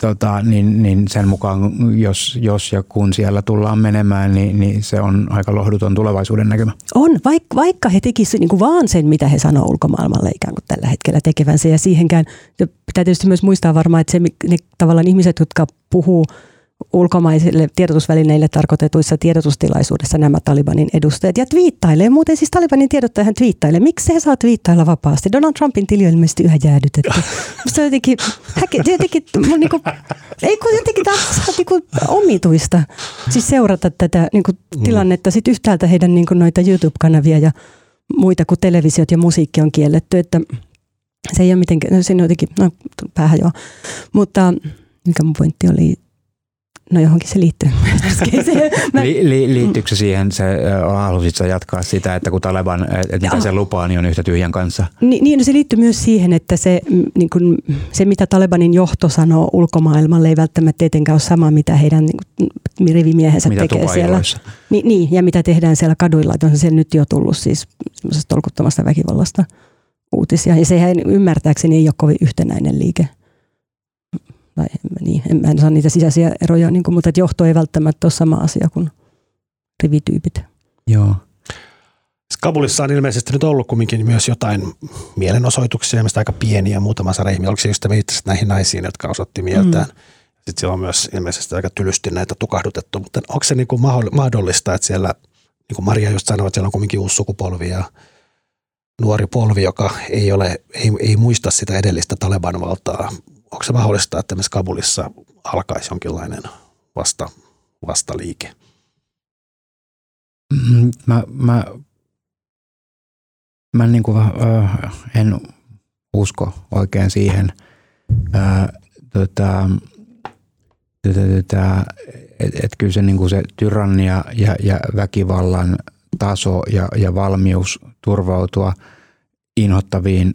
tota, niin, niin sen mukaan, jos, jos ja kun siellä tullaan menemään, niin, niin se on aika lohduton tulevaisuuden näkymä. On, vaikka, vaikka he tekisivät niin vaan sen, mitä he sanoo ulkomaailmalle ikään kuin tällä hetkellä tekevänsä. Ja siihenkään, pitää tietysti myös muistaa varmaan, että se, ne tavallaan ihmiset, jotka puhuu – ulkomaisille tiedotusvälineille tarkoitetuissa tiedotustilaisuudessa nämä Talibanin edustajat ja twiittailee. Muuten siis Talibanin tiedottajahan twiittailee. Miksi he saa twiittailla vapaasti? Donald Trumpin tili on ilmeisesti yhä jäädytetty. Se on jotenkin, häke, jotenkin niin kuin, ei kun jotenkin taas niin omituista siis seurata tätä niin kuin, mm. tilannetta. Sitten yhtäältä heidän niin kuin, noita YouTube-kanavia ja muita kuin televisiot ja musiikki on kielletty, että se ei ole mitenkään, no siinä on jotenkin, no päähän joo. Mutta mikä mun pointti oli, No johonkin se liittyy. Mä... Li, li, liittyykö se siihen, se, halusit sä jatkaa sitä, että kun Taleban, että mitä se lupaa, niin on yhtä tyhjän kanssa? Ni, niin, no se liittyy myös siihen, että se, niin kun, se mitä Talebanin johto sanoo ulkomaailmalle ei välttämättä tietenkään ole sama, mitä heidän niin, rivimiehensä mitä tekee siellä. Ni, niin, ja mitä tehdään siellä kaduilla. Että on se nyt jo tullut siis tolkuttomasta väkivallasta uutisia. Ja sehän ymmärtääkseni ei ole kovin yhtenäinen liike tai niin, en, mä en saa niitä sisäisiä eroja, niin kuin, mutta että johto ei välttämättä ole sama asia kuin rivityypit. Joo. Kabulissa on ilmeisesti nyt ollut kumminkin myös jotain mielenosoituksia, mistä aika pieniä, muutama sarihmi. Oliko se just näihin naisiin, jotka osoitti mieltään? Mm. Sitten siellä on myös ilmeisesti aika tylysti näitä tukahdutettu, mutta onko se niin kuin mahdollista, että siellä, niin kuin Maria just sanoi, että siellä on kumminkin uusi sukupolvi ja nuori polvi, joka ei, ole, ei, ei muista sitä edellistä Taleban valtaa onko se mahdollista, että myös Kabulissa alkaisi jonkinlainen vasta, vastaliike? Mm, mä, mä mä niin kuin, äh, en usko oikein siihen. Äh, tota, että et, et kyllä se, niin kuin se tyrannia ja, ja väkivallan taso ja, ja valmius turvautua inhottaviin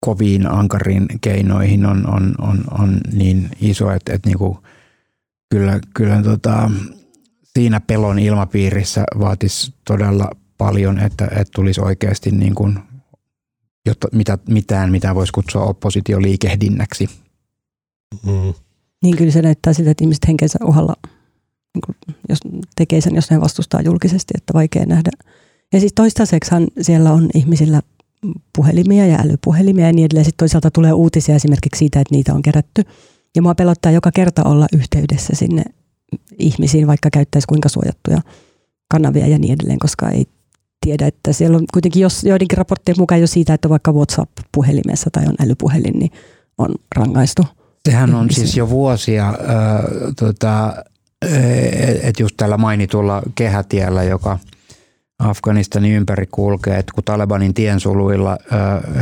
koviin ankariin keinoihin on, on, on, on niin iso, että, että niin kuin kyllä, kyllä tota, siinä pelon ilmapiirissä vaatisi todella paljon, että, että tulisi oikeasti niin kuin, jotta, mitä, mitään, mitä voisi kutsua oppositioliikehdinnäksi. Mm. Niin kyllä se näyttää siltä, että ihmiset henkensä uhalla, niin kuin, jos tekee sen, jos ne vastustaa julkisesti, että vaikea nähdä. Ja siis toistaiseksihan siellä on ihmisillä puhelimia ja älypuhelimia ja niin edelleen. Sitten toisaalta tulee uutisia esimerkiksi siitä, että niitä on kerätty. Ja mua pelottaa joka kerta olla yhteydessä sinne ihmisiin, vaikka käyttäisi kuinka suojattuja kanavia ja niin edelleen, koska ei tiedä, että siellä on kuitenkin jos, joidenkin raporttien mukaan jo siitä, että vaikka WhatsApp-puhelimessa tai on älypuhelin, niin on rangaistu. Sehän on siis jo vuosia, äh, tota, että just tällä mainitulla kehätiellä, joka Afganistanin ympäri kulkee, että kun Talebanin tiensuluilla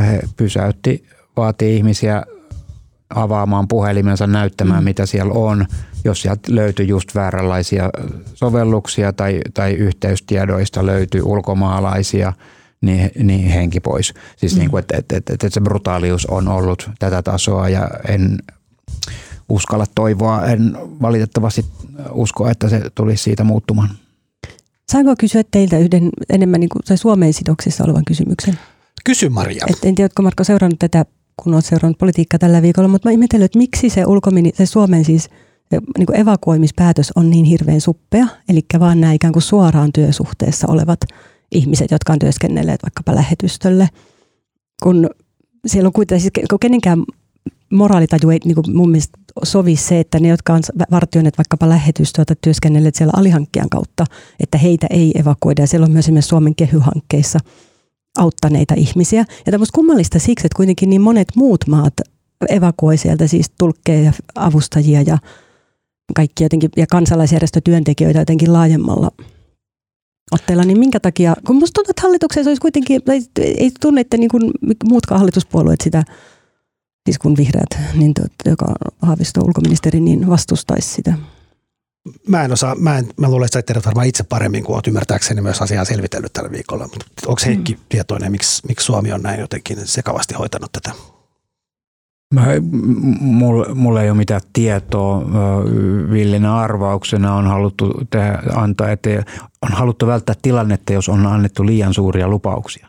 he pysäytti, vaatii ihmisiä avaamaan puhelimensa näyttämään, mm. mitä siellä on, jos sieltä löytyy just vääränlaisia sovelluksia tai, tai yhteystiedoista löytyy ulkomaalaisia, niin, niin henki pois. Siis mm. niin kuin, että, että, että, että se brutaalius on ollut tätä tasoa ja en uskalla toivoa, en valitettavasti usko, että se tulisi siitä muuttumaan. Saanko kysyä teiltä yhden enemmän niin kuin, Suomeen sidoksissa olevan kysymyksen? Kysy Maria. Et en tiedä, oletko Marko seurannut tätä, kun olet seurannut politiikkaa tällä viikolla, mutta mä ihmetellyt, että miksi se, ulkomini, se Suomen siis niin kuin evakuoimispäätös on niin hirveän suppea, eli vaan nämä ikään kuin suoraan työsuhteessa olevat ihmiset, jotka on työskennelleet vaikkapa lähetystölle, kun siellä on kuitenkin, siis kenenkään moraalitaju ei niin kuin mun mielestä sovi se, että ne, jotka on vartioineet vaikkapa lähetystöä tai työskennelleet siellä alihankkijan kautta, että heitä ei evakuoida. Ja siellä on myös esimerkiksi Suomen kehyhankkeissa auttaneita ihmisiä. Ja tämä kummallista siksi, että kuitenkin niin monet muut maat evakuoi sieltä siis tulkkeja ja avustajia ja kaikki jotenkin, ja kansalaisjärjestötyöntekijöitä jotenkin laajemmalla otteella, niin minkä takia, kun musta tuntuu, että hallituksessa olisi kuitenkin, ei, ei tunne, että niin kuin muutkaan hallituspuolueet sitä siis kun vihreät, niin to, joka Haavisto ulkoministeri, niin vastustaisi sitä? Mä en osaa, mä, en, mä luulen, että sä tiedät varmaan itse paremmin, kuin olet ymmärtääkseni myös asiaa selvitellyt tällä viikolla. Mutta onko Heikki mm. tietoinen, miksi, miksi Suomi on näin jotenkin sekavasti hoitanut tätä? Mä, mulla, mulla ei ole mitään tietoa. Villinä arvauksena on haluttu tehdä, antaa, että on haluttu välttää tilannetta, jos on annettu liian suuria lupauksia.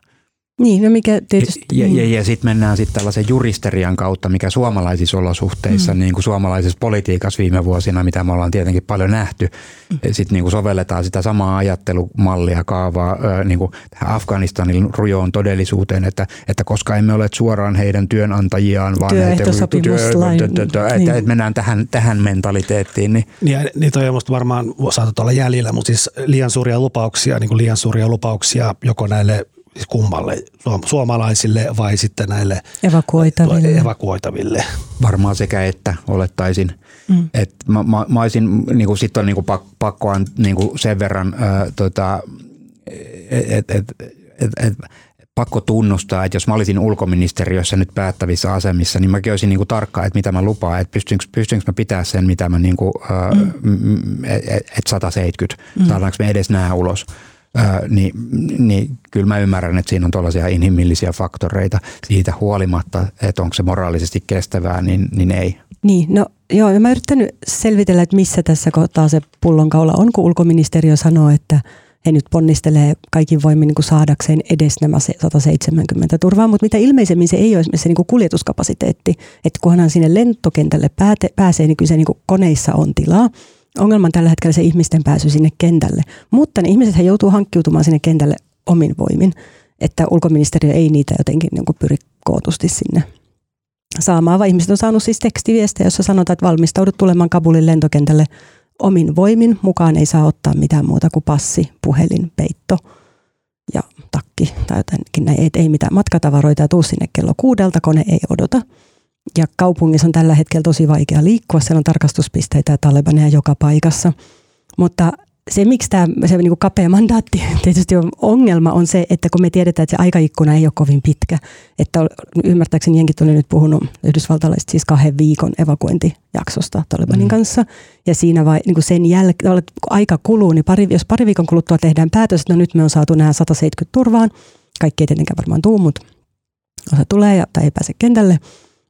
Niin, no mikä tietysti... Ja, ja, ja sitten mennään sitten tällaisen juristerian kautta, mikä suomalaisissa olosuhteissa, mm. niin kuin suomalaisessa politiikassa viime vuosina, mitä me ollaan tietenkin paljon nähty, mm. sitten niin kuin sovelletaan sitä samaa ajattelumallia, kaavaa niin kuin tähän Afganistanin rujoon todellisuuteen, että, että koska emme ole suoraan heidän työnantajiaan, vaan heitä, työ, että, niin. mennään tähän, tähän mentaliteettiin. Niin, niin, niin toi on musta varmaan saatat olla jäljellä, mutta siis liian suuria lupauksia, niin kuin liian suuria lupauksia joko näille kummalle, suomalaisille vai sitten näille evakuoitaville. evakuoitaville. Varmaan sekä että olettaisin. Mm. Et mä, mä, mä olisin, niin kuin, sit on niin kuin pakkoa niin kuin sen verran, ää, tota, et, et, et, et, pakko tunnustaa, että jos mä olisin ulkoministeriössä nyt päättävissä asemissa, niin mäkin olisin niin kuin tarkka, että mitä mä lupaan, että pystynkö, pystynkö mä pitää sen, mitä mä niin kuin, mm. että 170, mm. saadaanko me edes nämä ulos niin, niin kyllä mä ymmärrän, että siinä on tuollaisia inhimillisiä faktoreita siitä huolimatta, että onko se moraalisesti kestävää, niin, niin ei. Niin, no joo, ja mä yrittänyt selvitellä, että missä tässä kohtaa se pullonkaula on, kun ulkoministeriö sanoo, että he nyt ponnistelee kaikin voimin niin kuin saadakseen edes nämä 170 turvaa, mutta mitä ilmeisemmin se ei ole esimerkiksi se niin kuin kuljetuskapasiteetti, että kunhan sinne lentokentälle pääsee, niin kyllä se niin kuin koneissa on tilaa, ongelma on tällä hetkellä se ihmisten pääsy sinne kentälle. Mutta ne ihmiset joutuu hankkiutumaan sinne kentälle omin voimin, että ulkoministeriö ei niitä jotenkin niin kuin pyri kootusti sinne saamaan, vaan ihmiset on saanut siis tekstiviestejä, jossa sanotaan, että valmistaudut tulemaan Kabulin lentokentälle omin voimin. Mukaan ei saa ottaa mitään muuta kuin passi, puhelin, peitto ja takki tai jotenkin näin. Ei, ei mitään matkatavaroita ja tuu sinne kello kuudelta, kone ei odota. Ja kaupungissa on tällä hetkellä tosi vaikea liikkua. Siellä on tarkastuspisteitä ja talebaneja joka paikassa. Mutta se, miksi tämä se niin kuin kapea mandaatti tietysti on ongelma, on se, että kun me tiedetään, että se aikaikkuna ei ole kovin pitkä, että ymmärtääkseni jenkit oli nyt puhunut yhdysvaltalaiset siis kahden viikon evakuointijaksosta Talibanin mm. kanssa, ja siinä vai, niin kuin sen jälkeen, kun aika kuluu, niin pari, jos pari viikon kuluttua tehdään päätös, että no nyt me on saatu nämä 170 turvaan, kaikki ei tietenkään varmaan tuu, mutta osa tulee ja, tai ei pääse kentälle,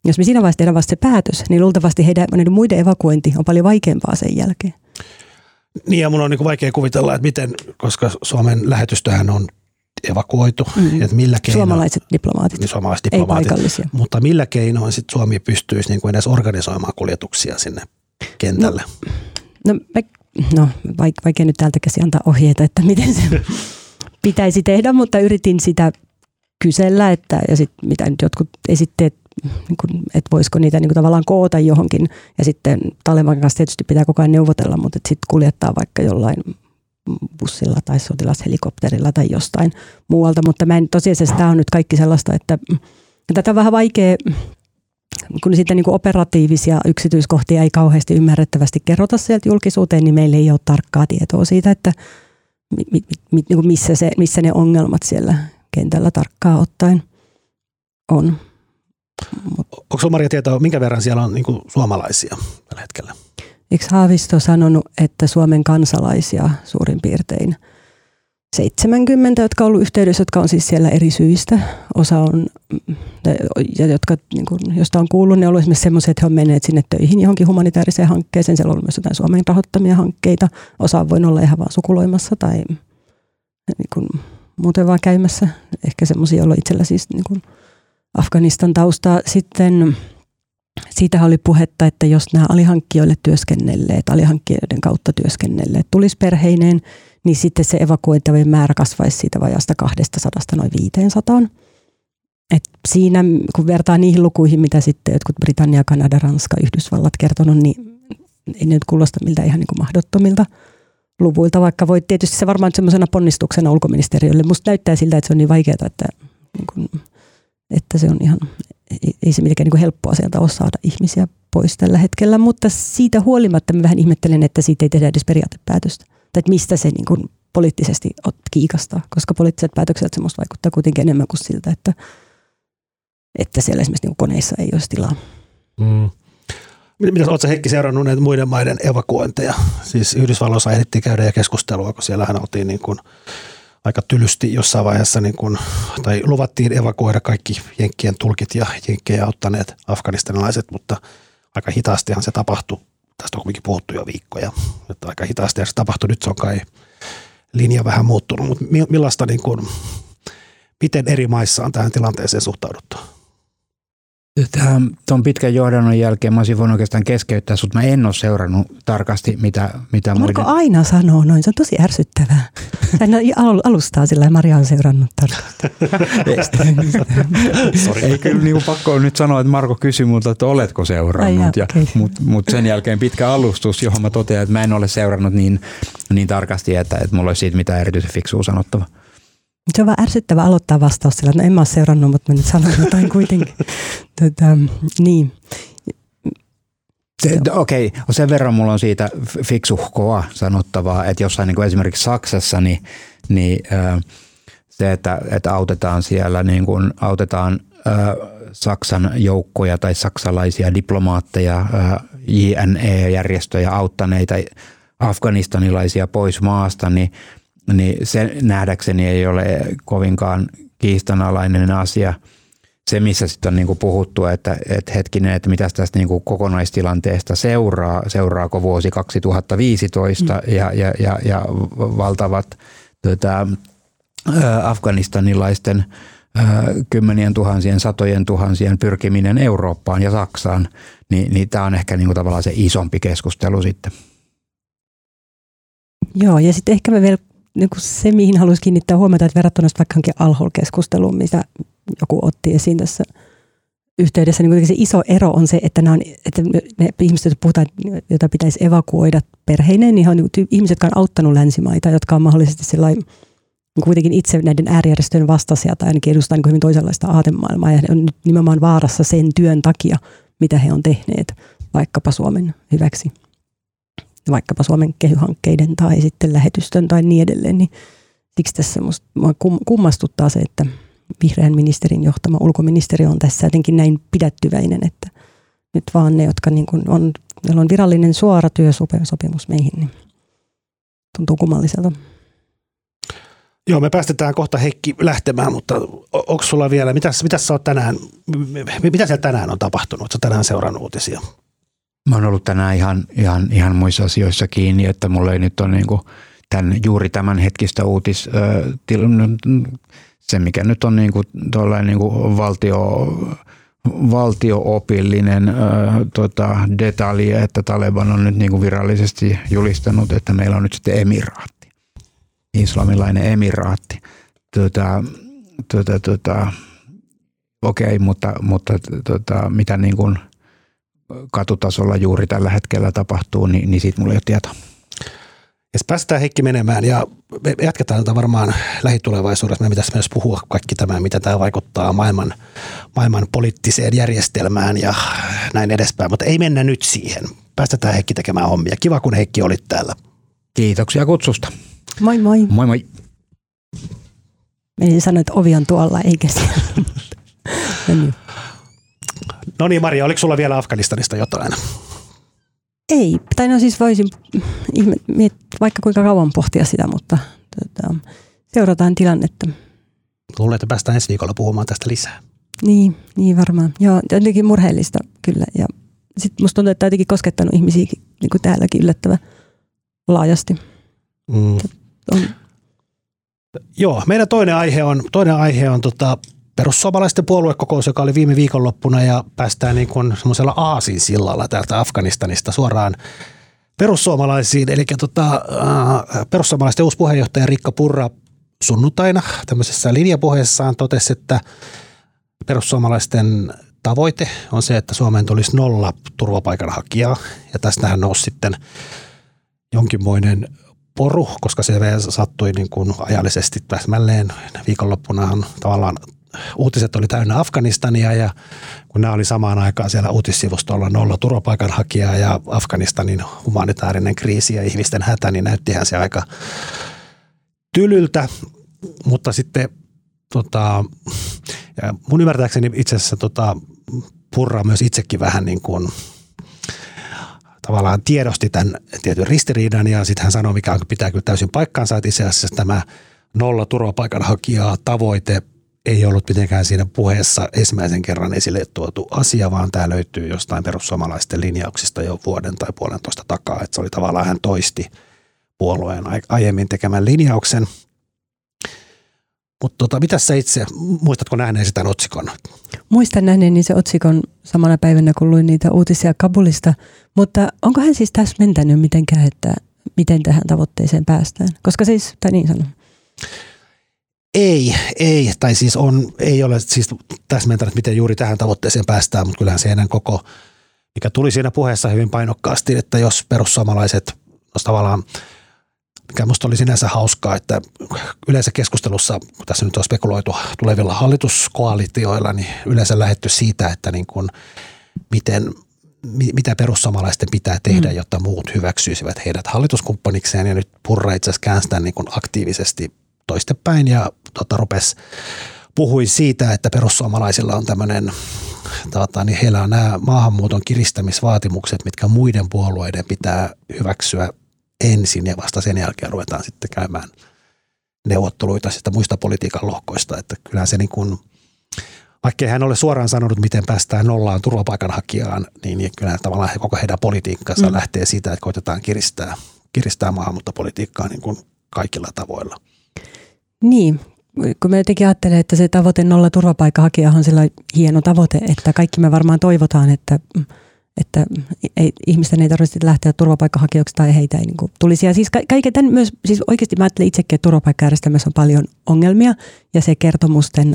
jos me siinä vaiheessa tehdään vasta se päätös, niin luultavasti heidän, muiden evakuointi on paljon vaikeampaa sen jälkeen. Niin ja mun on niin vaikea kuvitella, että miten, koska Suomen lähetystöhän on evakuoitu. Mm. Että millä keino, suomalaiset diplomaatit, niin suomalaiset diplomaatit, ei paikallisia. Mutta millä keinoin sit Suomi pystyisi niin kuin edes organisoimaan kuljetuksia sinne kentälle? No, no, me, no vaikea nyt täältä käsi antaa ohjeita, että miten se pitäisi tehdä, mutta yritin sitä kysellä, että, ja sitten mitä nyt jotkut esitteet niin kuin, että voisiko niitä niin kuin tavallaan koota johonkin. Ja sitten Taleban kanssa tietysti pitää koko ajan neuvotella, mutta sitten kuljettaa vaikka jollain bussilla tai sotilashelikopterilla tai jostain muualta. Mutta mä en tosiasiassa tämä on nyt kaikki sellaista, että tätä on vähän vaikea kun sitten niin operatiivisia yksityiskohtia ei kauheasti ymmärrettävästi kerrota sieltä julkisuuteen, niin meillä ei ole tarkkaa tietoa siitä, että mi, mi, mi, niin missä, se, missä ne ongelmat siellä kentällä tarkkaa ottaen on. Onko Maria tietoa, minkä verran siellä on niin kuin suomalaisia tällä hetkellä? Eikö Haavisto sanonut, että Suomen kansalaisia suurin piirtein 70, jotka on ollut yhteydessä, jotka on siis siellä eri syistä. Osa on, ja jotka, niin kuin, josta on kuullut, ne on esimerkiksi sellaisia, että he on menneet sinne töihin johonkin humanitaariseen hankkeeseen. Siellä on ollut myös jotain Suomen rahoittamia hankkeita. Osa voinut olla ihan vaan sukuloimassa tai niin kuin, muuten vaan käymässä. Ehkä semmoisia, joilla itsellä siis niin kuin, Afganistan tausta. Sitten siitä oli puhetta, että jos nämä alihankkijoille työskennelleet, alihankkijoiden kautta työskennelleet tulisi perheineen, niin sitten se evakuoitavien määrä kasvaisi siitä vajasta 200 noin 500. Et siinä, kun vertaa niihin lukuihin, mitä sitten jotkut Britannia, Kanada, Ranska, Yhdysvallat kertonut, niin ei ne nyt kuulosta miltä ihan niin kuin mahdottomilta luvuilta, vaikka voi tietysti se varmaan semmoisena ponnistuksena ulkoministeriölle. Musta näyttää siltä, että se on niin vaikeaa, että niin kuin että se on ihan, ei se mitenkään niin helppoa sieltä ole saada ihmisiä pois tällä hetkellä, mutta siitä huolimatta mä vähän ihmettelen, että siitä ei tehdä edes periaatepäätöstä. Tai että mistä se niin kuin poliittisesti kiikastaa, koska poliittiset päätökset semmoista vaikuttaa kuitenkin enemmän kuin siltä, että, että siellä esimerkiksi niin koneissa ei olisi tilaa. Mm. Mitä oletko Heikki seurannut näitä muiden maiden evakuointeja? Siis Yhdysvalloissa ehdittiin käydä ja keskustelua, kun siellähän oltiin niin kuin aika tylysti jossain vaiheessa, niin kun, tai luvattiin evakuoida kaikki jenkkien tulkit ja jenkkejä auttaneet afganistanilaiset, mutta aika hitaastihan se tapahtui. Tästä on kuitenkin puhuttu jo viikkoja, että aika hitaasti se tapahtui. Nyt se on kai linja vähän muuttunut, mutta millaista, niin kun, miten eri maissa on tähän tilanteeseen suhtauduttu? Tuon pitkän johdannon jälkeen mä olisin voinut oikeastaan keskeyttää, mutta mä en ole seurannut tarkasti, mitä, mitä Marko muiden... aina sanoo noin, se on tosi ärsyttävää. Hän alustaa sillä, Maria on seurannut tarkasti. Ei kyllä niin pakko on nyt sanoa, että Marko kysyi multa, että oletko seurannut. ja, okay. Mutta mut sen jälkeen pitkä alustus, johon mä totean, että mä en ole seurannut niin, niin tarkasti, että, että mulla olisi siitä mitään erityisen fiksua sanottavaa. Se on vaan ärsyttävä aloittaa vastaus sillä, että no en mä ole seurannut, mutta mä nyt sanon jotain kuitenkin. Tätä, niin. Okei, okay. sen verran mulla on siitä fiksuhkoa sanottavaa, että jossain niin kuin esimerkiksi Saksassa, niin, niin se, että, että autetaan siellä, niin kuin autetaan Saksan joukkoja tai saksalaisia diplomaatteja, JNE-järjestöjä auttaneita afganistanilaisia pois maasta, niin – niin se nähdäkseni ei ole kovinkaan kiistanalainen asia. Se, missä sitten on niin kuin puhuttu, että, että hetkinen, että mitä tästä niin kuin kokonaistilanteesta seuraa, seuraako vuosi 2015 mm. ja, ja, ja, ja valtavat tuota, afganistanilaisten kymmenien tuhansien, satojen tuhansien pyrkiminen Eurooppaan ja Saksaan, niin, niin tämä on ehkä niin kuin tavallaan se isompi keskustelu sitten. Joo, ja sitten ehkä me vielä niin kuin se, mihin haluaisin kiinnittää huomiota, että verrattuna vaikka alhol-keskusteluun, mitä joku otti esiin tässä yhteydessä, niin se iso ero on se, että, nämä on, että ne ihmiset, joita puhutaan, joita pitäisi evakuoida perheineen, niin on ihmiset, jotka on auttanut länsimaita, jotka on mahdollisesti sellainen kuitenkin itse näiden äärijärjestöjen vastaisia tai ainakin edustaa niin hyvin toisenlaista aatemaailmaa ja he on nyt nimenomaan vaarassa sen työn takia, mitä he on tehneet vaikkapa Suomen hyväksi. Vaikkapa Suomen kehyhankkeiden tai sitten lähetystön tai niin edelleen, niin siksi tässä musta kummastuttaa se, että vihreän ministerin johtama ulkoministeri on tässä jotenkin näin pidättyväinen, että nyt vaan ne, jotka niin kuin on, meillä on virallinen suora työsopimus meihin, niin tuntuu kummalliselta. Joo, me päästetään kohta Heikki lähtemään, mutta onko sulla vielä, mitä, mitä sä oot tänään, mitä siellä tänään on tapahtunut? Oletko tänään seurannut uutisia? Mä oon ollut tänään ihan, ihan, ihan muissa asioissa kiinni, että mulla ei nyt ole niin kuin tämän, juuri tämän hetkistä uutis, se mikä nyt on niin kuin, niin kuin valtio, valtioopillinen äh, tota, detalji, että Taleban on nyt niin kuin virallisesti julistanut, että meillä on nyt sitten emiraatti, islamilainen emiraatti. Tota, tota, tota, Okei, okay, mutta, mutta tota, mitä niin kuin katutasolla juuri tällä hetkellä tapahtuu, niin, niin siitä mulla ei ole tietoa. Ja päästään Heikki menemään ja me jatketaan tätä varmaan lähitulevaisuudessa. Me pitäisi myös puhua kaikki tämä, mitä tämä vaikuttaa maailman, maailman poliittiseen järjestelmään ja näin edespäin. Mutta ei mennä nyt siihen. Päästetään Heikki tekemään hommia. Kiva, kun Heikki oli täällä. Kiitoksia kutsusta. Moi moi. Moi moi. Menin sanoa, että ovi on tuolla, eikä siellä. no niin. No niin, Maria, oliko sulla vielä Afganistanista jotain? Ei, tai no siis voisin ihme, miet, vaikka kuinka kauan pohtia sitä, mutta tota, seurataan tilannetta. Luulen, että päästään ensi viikolla puhumaan tästä lisää. Niin, niin varmaan. Joo, jotenkin murheellista kyllä. Ja sitten musta tuntuu, että tämä jotenkin koskettanut ihmisiä niin kuin täälläkin yllättävän laajasti. Mm. On. Joo, meidän toinen aihe on, toinen aihe on tota, perussuomalaisten puoluekokous, joka oli viime viikonloppuna ja päästään niin kuin semmoisella aasin sillalla täältä Afganistanista suoraan perussuomalaisiin. Eli tota, äh, perussuomalaisten uusi puheenjohtaja Rikka Purra sunnuntaina tämmöisessä linjapuheessaan totesi, että perussuomalaisten tavoite on se, että Suomeen tulisi nolla turvapaikanhakijaa. Ja tästähän nousi sitten jonkinmoinen poru, koska se sattui niin kuin ajallisesti täsmälleen. Viikonloppunahan tavallaan uutiset oli täynnä Afganistania ja kun nämä oli samaan aikaan siellä uutissivustolla nolla turvapaikanhakijaa ja Afganistanin humanitaarinen kriisi ja ihmisten hätä, niin näyttihän se aika tylyltä, mutta sitten tota, ja mun ymmärtääkseni itse asiassa tota, Purra myös itsekin vähän niin kuin tavallaan tiedosti tämän tietyn ristiriidan ja sitten hän sanoi, mikä pitää kyllä täysin paikkaansa, että itse asiassa tämä nolla turvapaikanhakijaa tavoite – ei ollut mitenkään siinä puheessa ensimmäisen kerran esille tuotu asia, vaan tämä löytyy jostain perussuomalaisten linjauksista jo vuoden tai puolentoista takaa. Että se oli tavallaan hän toisti puolueen aiemmin tekemän linjauksen. Mutta tota, mitä sä itse, muistatko nähneesi tämän otsikon? Muistan nähneeni se otsikon samana päivänä, kun luin niitä uutisia Kabulista, mutta onko hän siis tässä mentänyt mitenkään, että miten tähän tavoitteeseen päästään? Koska siis, tai niin sanon. Ei, ei, tai siis on, ei ole siis täsmentänyt, miten juuri tähän tavoitteeseen päästään, mutta kyllähän se enää koko, mikä tuli siinä puheessa hyvin painokkaasti, että jos perussuomalaiset, jos tavallaan, mikä minusta oli sinänsä hauskaa, että yleensä keskustelussa, kun tässä nyt on spekuloitu tulevilla hallituskoalitioilla, niin yleensä lähetty siitä, että niin kuin, miten mitä perussuomalaisten pitää tehdä, mm. jotta muut hyväksyisivät heidät hallituskumppanikseen. Ja nyt Purra itse asiassa niin kuin aktiivisesti toistepäin ja tota, rupesi puhui siitä, että perussuomalaisilla on tämmöinen, tota, niin heillä on nämä maahanmuuton kiristämisvaatimukset, mitkä muiden puolueiden pitää hyväksyä ensin ja vasta sen jälkeen ruvetaan sitten käymään neuvotteluita sitä muista politiikan lohkoista, että kyllä se niin kuin, vaikkei hän ole suoraan sanonut, miten päästään nollaan turvapaikanhakijaan, niin, niin kyllä tavallaan koko heidän politiikkansa mm. lähtee siitä, että koitetaan kiristää, kiristää maahanmuuttopolitiikkaa niin kuin kaikilla tavoilla. Niin, kun me jotenkin ajattelen, että se tavoite nolla turvapaikanhakijahan on sillä hieno tavoite, että kaikki me varmaan toivotaan, että, että ei, ihmisten ei tarvitse lähteä turvapaikkahakijoiksi tai heitä ei niin kuin tulisi. Ja siis kaiken tämän myös, siis oikeasti mä ajattelen itsekin, että turvapaikkajärjestelmässä on paljon ongelmia ja se kertomusten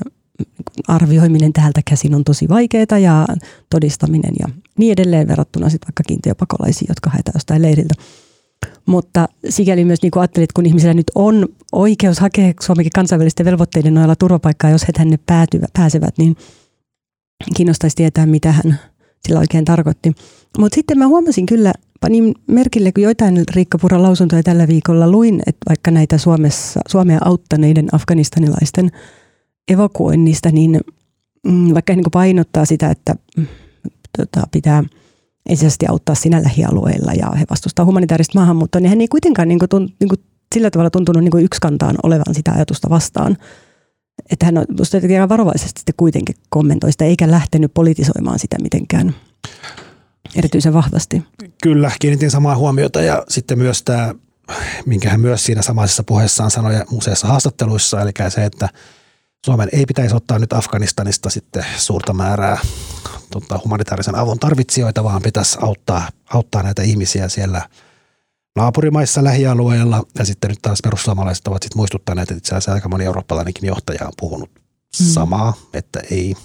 arvioiminen täältä käsin on tosi vaikeaa ja todistaminen ja niin edelleen verrattuna sitten vaikka kiintiöpakolaisiin, jotka haetaan jostain leiriltä. Mutta sikäli myös niin ajattelin, että kun ihmisillä nyt on oikeus hakea Suomenkin kansainvälisten velvoitteiden noilla turvapaikkaa, jos he tänne päätyvät, pääsevät, niin kiinnostaisi tietää, mitä hän sillä oikein tarkoitti. Mutta sitten mä huomasin kyllä panin merkille, kun joitain Riikka Puran lausuntoja tällä viikolla luin, että vaikka näitä Suomessa, Suomea auttaneiden afganistanilaisten evakuoinnista, niin mm, vaikka niin painottaa sitä, että mm, tota, pitää ensisijaisesti auttaa siinä lähialueilla ja he vastustavat humanitaarista maahanmuuttoa, niin hän ei kuitenkaan niin kuin, tunt, niin kuin, sillä tavalla tuntunut niin kuin yksikantaan olevan sitä ajatusta vastaan. Että hän on varovaisesti sitten kuitenkin kommentoi sitä, eikä lähtenyt politisoimaan sitä mitenkään erityisen vahvasti. Kyllä, kiinnitin samaa huomiota ja sitten myös tämä, minkä hän myös siinä samaisessa puheessaan sanoi ja useissa haastatteluissa, eli se, että Suomen ei pitäisi ottaa nyt Afganistanista sitten suurta määrää tota, humanitaarisen avun tarvitsijoita, vaan pitäisi auttaa, auttaa näitä ihmisiä siellä naapurimaissa lähialueilla. Ja sitten nyt taas perussuomalaiset ovat sitten muistuttaneet, että itse asiassa aika moni eurooppalainenkin johtaja on puhunut mm. samaa, että ei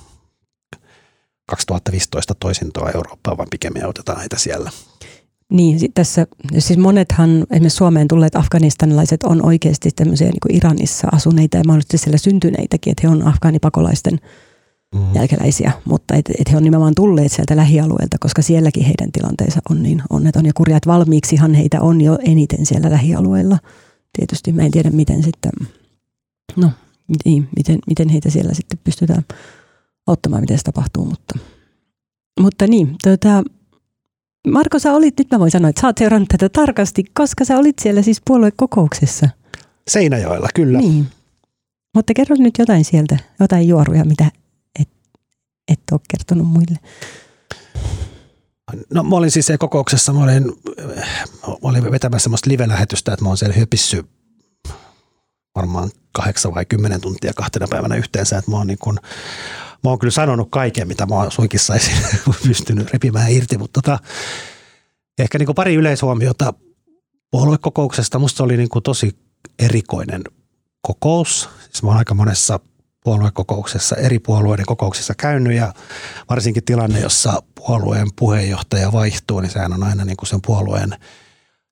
2015 toisintoa Eurooppaa, vaan pikemmin autetaan heitä siellä. Niin, tässä, siis monethan esimerkiksi Suomeen tulleet afganistanilaiset on oikeasti tämmöisiä niin Iranissa asuneita ja mahdollisesti siellä syntyneitäkin, että he on afgaanipakolaisten mm. jälkeläisiä, mutta et, et he on nimenomaan tulleet sieltä lähialueelta, koska sielläkin heidän tilanteensa on niin onneton ja kurjat valmiiksihan heitä on jo eniten siellä lähialueilla. Tietysti mä en tiedä, miten sitten, no niin, miten, miten heitä siellä sitten pystytään auttamaan, miten se tapahtuu, mutta, mutta niin, tuota, Marko, sä olit, nyt mä voin sanoa, että sä oot seurannut tätä tarkasti, koska sä olit siellä siis puoluekokouksessa. Seinäjoella, kyllä. Niin. Mutta kerro nyt jotain sieltä, jotain juoruja, mitä et, ole kertonut muille. No mä olin siis kokouksessa, mä olin, mä olin vetämässä semmoista live-lähetystä, että mä oon siellä hypissy varmaan kahdeksan vai kymmenen tuntia kahtena päivänä yhteensä, että mä oon niin kun mä oon kyllä sanonut kaiken, mitä mä oon suikissa pystynyt repimään irti, mutta tota, ehkä niin pari yleishuomiota puoluekokouksesta. Musta oli niin tosi erikoinen kokous. Siis mä oon aika monessa puoluekokouksessa, eri puolueiden kokouksissa käynyt ja varsinkin tilanne, jossa puolueen puheenjohtaja vaihtuu, niin sehän on aina niin kuin sen puolueen,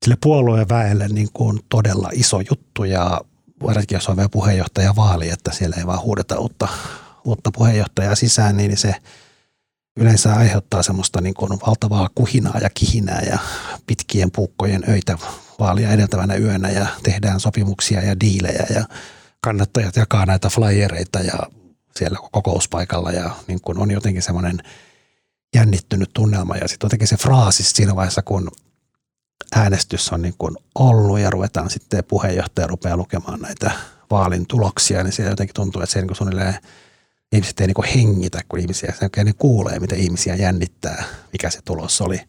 sille puolueen väelle niin kuin todella iso juttu ja varsinkin jos on vielä puheenjohtaja vaali, että siellä ei vaan huudeta uutta uutta puheenjohtajaa sisään, niin se yleensä aiheuttaa semmoista niin kuin valtavaa kuhinaa ja kihinää ja pitkien puukkojen öitä vaalia edeltävänä yönä ja tehdään sopimuksia ja diilejä ja kannattajat jakaa näitä flyereita ja siellä kokouspaikalla ja niin kuin on jotenkin semmoinen jännittynyt tunnelma ja sitten jotenkin se fraasi siinä vaiheessa, kun äänestys on niin kuin ollut ja ruvetaan sitten puheenjohtaja rupeaa lukemaan näitä vaalin tuloksia, niin siellä jotenkin tuntuu, että se niin kuin suunnilleen – ihmiset ei niin hengitä, kun ihmisiä ne kuulee, miten ihmisiä jännittää, mikä se tulos oli.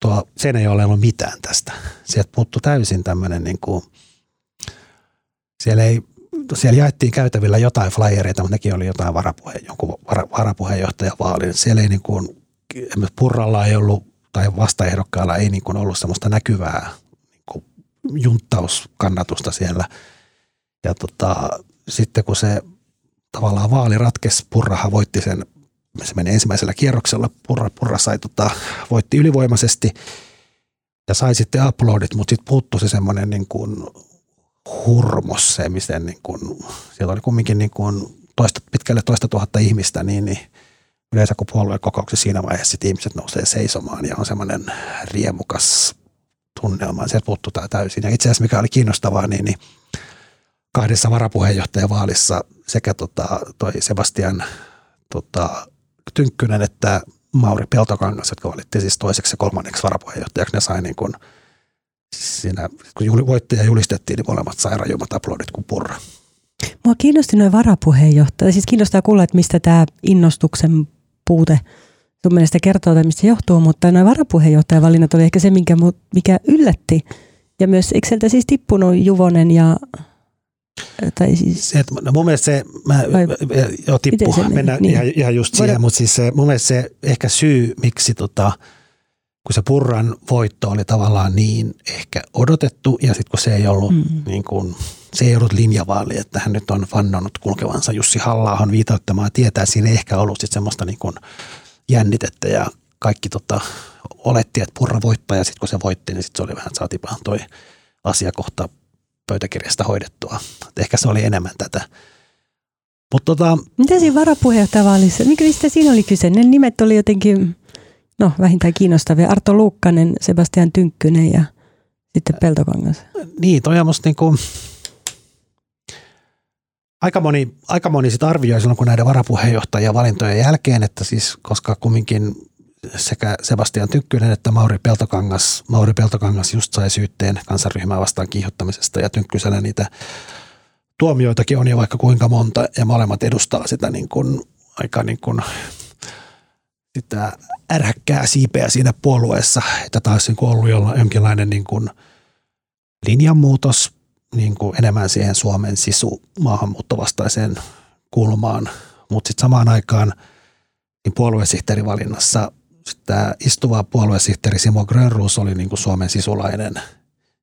Tuo, sen ei ole ollut mitään tästä. Sieltä puuttu täysin tämmöinen, niin kuin, siellä, ei, siellä jaettiin käytävillä jotain flyereita, mutta nekin oli jotain varapuhe, jonkun vara, varapuheenjohtajavaalin. Siellä ei niin kuin, Purralla ei ollut, tai vastaehdokkaalla ei niin kuin ollut semmoista näkyvää niin kuin junttauskannatusta siellä. Ja tota, sitten kun se tavallaan vaali ratkesi. Purrahan voitti sen, se meni ensimmäisellä kierroksella. Purra, Purra sai, tota, voitti ylivoimaisesti ja sai sitten uploadit, mutta sitten puuttui se semmoinen niin kuin hurmos se, miten niin kuin, siellä oli kumminkin niin kuin toista, pitkälle toista tuhatta ihmistä, niin, niin yleensä kun kokouksessa siinä vaiheessa ihmiset nousee seisomaan ja on semmoinen riemukas tunnelma. Sieltä puuttuu tämä täysin. Ja itse asiassa mikä oli kiinnostavaa, niin, niin kahdessa varapuheenjohtajavaalissa sekä tota, toi Sebastian tota, Tynkkynen että Mauri Peltokangas, jotka valittiin siis toiseksi ja kolmanneksi varapuheenjohtajaksi, ne sai niin kuin, siinä, kun voittaja julistettiin, niin molemmat sai rajummat aplodit kuin purra. Mua kiinnosti noin varapuheenjohtaja. Siis kiinnostaa kuulla, että mistä tämä innostuksen puute sun mielestä kertoo tai mistä se johtuu, mutta noin varapuheenjohtajavalinnat oli ehkä se, mikä, mikä yllätti. Ja myös, eikö sieltä siis tippunut Juvonen ja tai siis... se, että, no mun mielestä se, mä, jo tippu, mennään niin. ihan, ihan just siihen, Voidaan... mutta siis se, mun mielestä se ehkä syy, miksi tota, kun se Purran voitto oli tavallaan niin ehkä odotettu ja sitten kun se ei ollut mm. niin kuin, se ei ollut linjavaali, että hän nyt on vannonut kulkevansa Jussi halla viitauttamaan tietää, siinä ei ehkä ollut sit semmoista niin kuin jännitettä ja kaikki tota, oletti, että Purra voittaa ja sitten kun se voitti, niin sitten se oli vähän, että saatiinpahan toi asiakohta pöytäkirjasta hoidettua. Et ehkä se oli enemmän tätä. Mut tota, Mitä siinä varapuheenjohtajavaalissa, mistä siinä oli kyse? Ne nimet oli jotenkin, no vähintään kiinnostavia. Arto Luukkanen, Sebastian Tynkkynen ja sitten Peltokangas. Niin, toi on musta niinku, aika moni, aika moni sit arvioi silloin, kun näiden varapuheenjohtajien valintojen jälkeen, että siis koska kumminkin sekä Sebastian Tynkkynen että Mauri Peltokangas, Mauri Peltokangas just sai syytteen kansanryhmää vastaan kiihottamisesta ja Tynkkysellä niitä tuomioitakin on jo vaikka kuinka monta ja molemmat edustaa sitä niin kuin, aika niin kuin, sitä ärhäkkää siipeä siinä puolueessa, että taas niin kuin ollut jonkinlainen niin kuin linjanmuutos niin kuin enemmän siihen Suomen sisu maahanmuuttovastaiseen kulmaan, mutta sitten samaan aikaan niin puoluesihteerivalinnassa tämä istuva puoluesihteeri Simo Grönruus oli niin kuin Suomen sisulainen.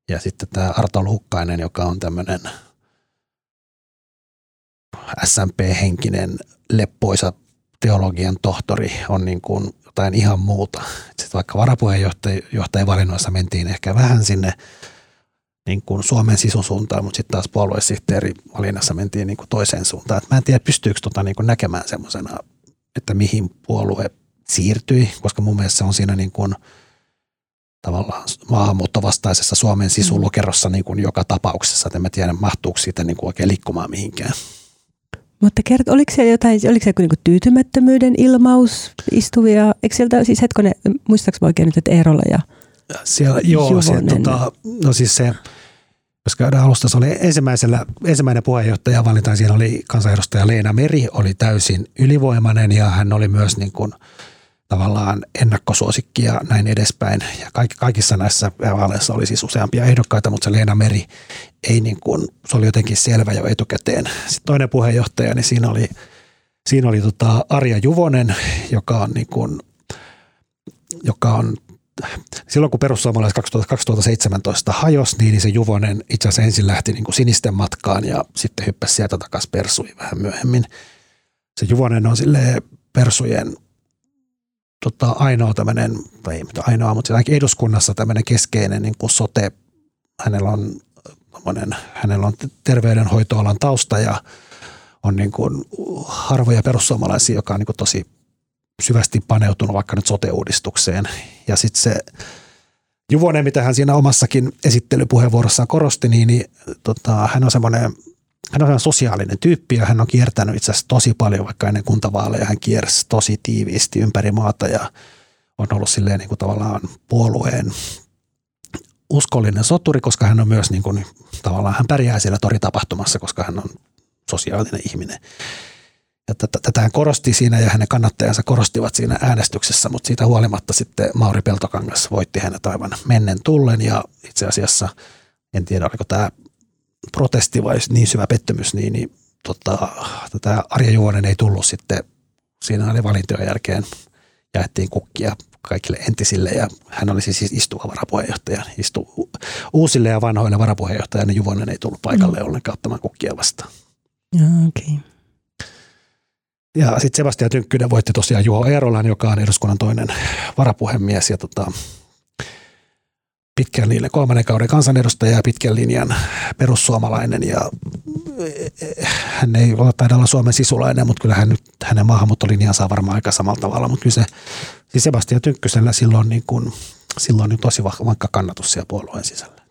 Ja sitten tämä Arto Luukkainen, joka on tämmöinen SMP-henkinen leppoisa teologian tohtori on niin kuin jotain ihan muuta. Sitten vaikka varapuheenjohtajan valinnoissa mentiin ehkä vähän sinne niin kuin Suomen sisusuuntaan, mutta sitten taas puoluesihteeri valinnassa mentiin niin kuin toiseen suuntaan. Et mä en tiedä, pystyykö tota niin kuin näkemään semmoisena, että mihin puolue siirtyi, koska mun mielestä se on siinä niin kuin tavallaan maahanmuuttovastaisessa Suomen sisulukerossa niin kuin joka tapauksessa. Et en mä tiedä, mahtuuko siitä niin kuin oikein liikkumaan mihinkään. Mutta kert, oliko se jotain, oliko se joku niin tyytymättömyyden ilmaus istuvia? Eikö sieltä siis hetkonen, muistaaks oikein nyt, että Eerola ja siellä, joo, se, tota, no siis se, jos käydään alusta, se oli ensimmäisellä, ensimmäinen puheenjohtaja valinta, siinä oli kansanedustaja Leena Meri, oli täysin ylivoimainen ja hän oli myös niin kuin, tavallaan ennakkosuosikki ja näin edespäin. Ja kaikissa näissä vaaleissa oli siis useampia ehdokkaita, mutta se Leena Meri ei niin kuin, se oli jotenkin selvä jo etukäteen. Sitten toinen puheenjohtaja, niin siinä oli, siinä oli tota Arja Juvonen, joka on niin kuin, joka on silloin kun perussuomalaiset 2017 hajos, niin se Juvonen itse asiassa ensin lähti niin kuin sinisten matkaan ja sitten hyppäsi sieltä takaisin persuihin vähän myöhemmin. Se Juvonen on sille persujen tota, ainoa tämmöinen, tai ei ainoa, mutta ainakin eduskunnassa tämmöinen keskeinen niin kuin sote, hänellä on, hänellä on terveydenhoitoalan tausta ja on niin kuin harvoja perussuomalaisia, joka on niin kuin tosi syvästi paneutunut vaikka nyt sote-uudistukseen. Ja sitten se Juvonen, mitä hän siinä omassakin esittelypuheenvuorossaan korosti, niin, niin tota, hän on semmoinen hän on sosiaalinen tyyppi ja hän on kiertänyt itse asiassa tosi paljon vaikka ennen kuntavaaleja. Hän kiersi tosi tiiviisti ympäri maata ja on ollut silleen niin kuin tavallaan puolueen uskollinen soturi, koska hän on myös niin kuin, tavallaan hän pärjää siellä toritapahtumassa, koska hän on sosiaalinen ihminen. Ja tätä hän korosti siinä ja hänen kannattajansa korostivat siinä äänestyksessä, mutta siitä huolimatta sitten Mauri Peltokangas voitti hänet aivan mennen tullen ja itse asiassa en tiedä oliko tämä protesti vai niin syvä pettymys, niin, niin tota, tätä Arja Juvonen ei tullut sitten, siinä oli valintojen jälkeen jaettiin kukkia kaikille entisille ja hän oli siis istuva varapuheenjohtaja. Istu uusille ja vanhoille varapuheenjohtajille Juvonen ei tullut paikalle mm. ollenkaan ottamaan kukkia vastaan. Okay. Ja sitten Sebastian Tynkkynen voitti tosiaan Juho Eerolan, joka on eduskunnan toinen varapuhemies ja tota, pitkän linjan kolmannen kauden kansanedustaja ja pitkän linjan perussuomalainen ja hän ei ole taida olla Suomen sisulainen, mutta kyllä hän nyt, hänen maahanmuuttolinjansa on varmaan aika samalla tavalla, mutta kyllä se siis Sebastian Tynkkysellä silloin, niin kuin, silloin nyt tosi vankka kannatus siellä puolueen sisällä.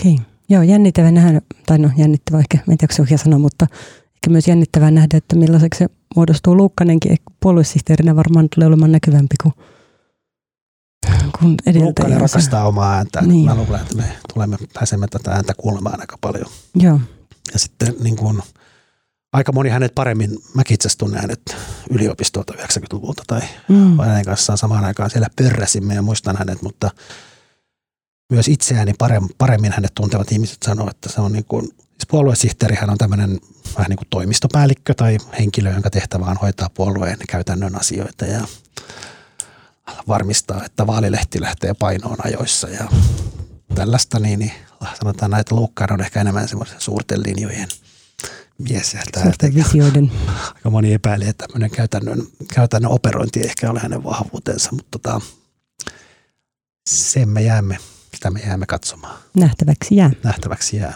Okei, joo jännittävä nähdä, tai no jännittävä ehkä, en tiedä onko sanoa, mutta ehkä myös jännittävää nähdä, että millaiseksi se muodostuu Luukkanenkin. Puoluesihteerinä varmaan tulee olemaan näkyvämpi kuin, kuin edeltäjä. rakastaa omaa ääntä. Niin. Mä luulen, että me tulemme, pääsemme tätä ääntä kuulemaan aika paljon. Joo. Ja sitten niin kuin, aika moni hänet paremmin, mäkin itse tunnen hänet yliopistolta 90-luvulta tai mm. hänen kanssaan samaan aikaan siellä pörräsimme ja muistan hänet, mutta myös itseäni paremmin hänet tuntevat ihmiset sanoo, että se on niin kuin Siis puoluesihteerihän on tämmöinen vähän niin kuin toimistopäällikkö tai henkilö, jonka tehtävä on hoitaa puolueen käytännön asioita ja varmistaa, että vaalilehti lähtee painoon ajoissa ja tällaista, niin, niin sanotaan näin, että Luukkaan on ehkä enemmän semmoisen suurten linjojen mies. Suurten visioiden. Aika moni epäilee, että tämmöinen käytännön, käytännön operointi ei ehkä ole hänen vahvuutensa, mutta tota, sen me jäämme, sitä me jäämme katsomaan. Nähtäväksi jää. Nähtäväksi jää.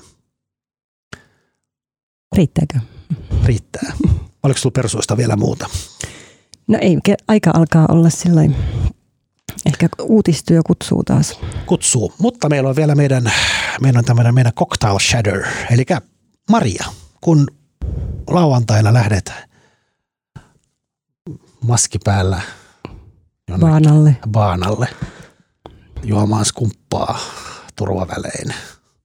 Riittääkö? Riittää. Oliko sinulla persuista vielä muuta? No ei, aika alkaa olla silloin. Ehkä uutistyö kutsuu taas. Kutsuu, mutta meillä on vielä meidän, meidän on tämmöinen meidän cocktail shadow, eli Maria, kun lauantaina lähdet maski päällä baanalle. baanalle juomaan skumppaa turvavälein.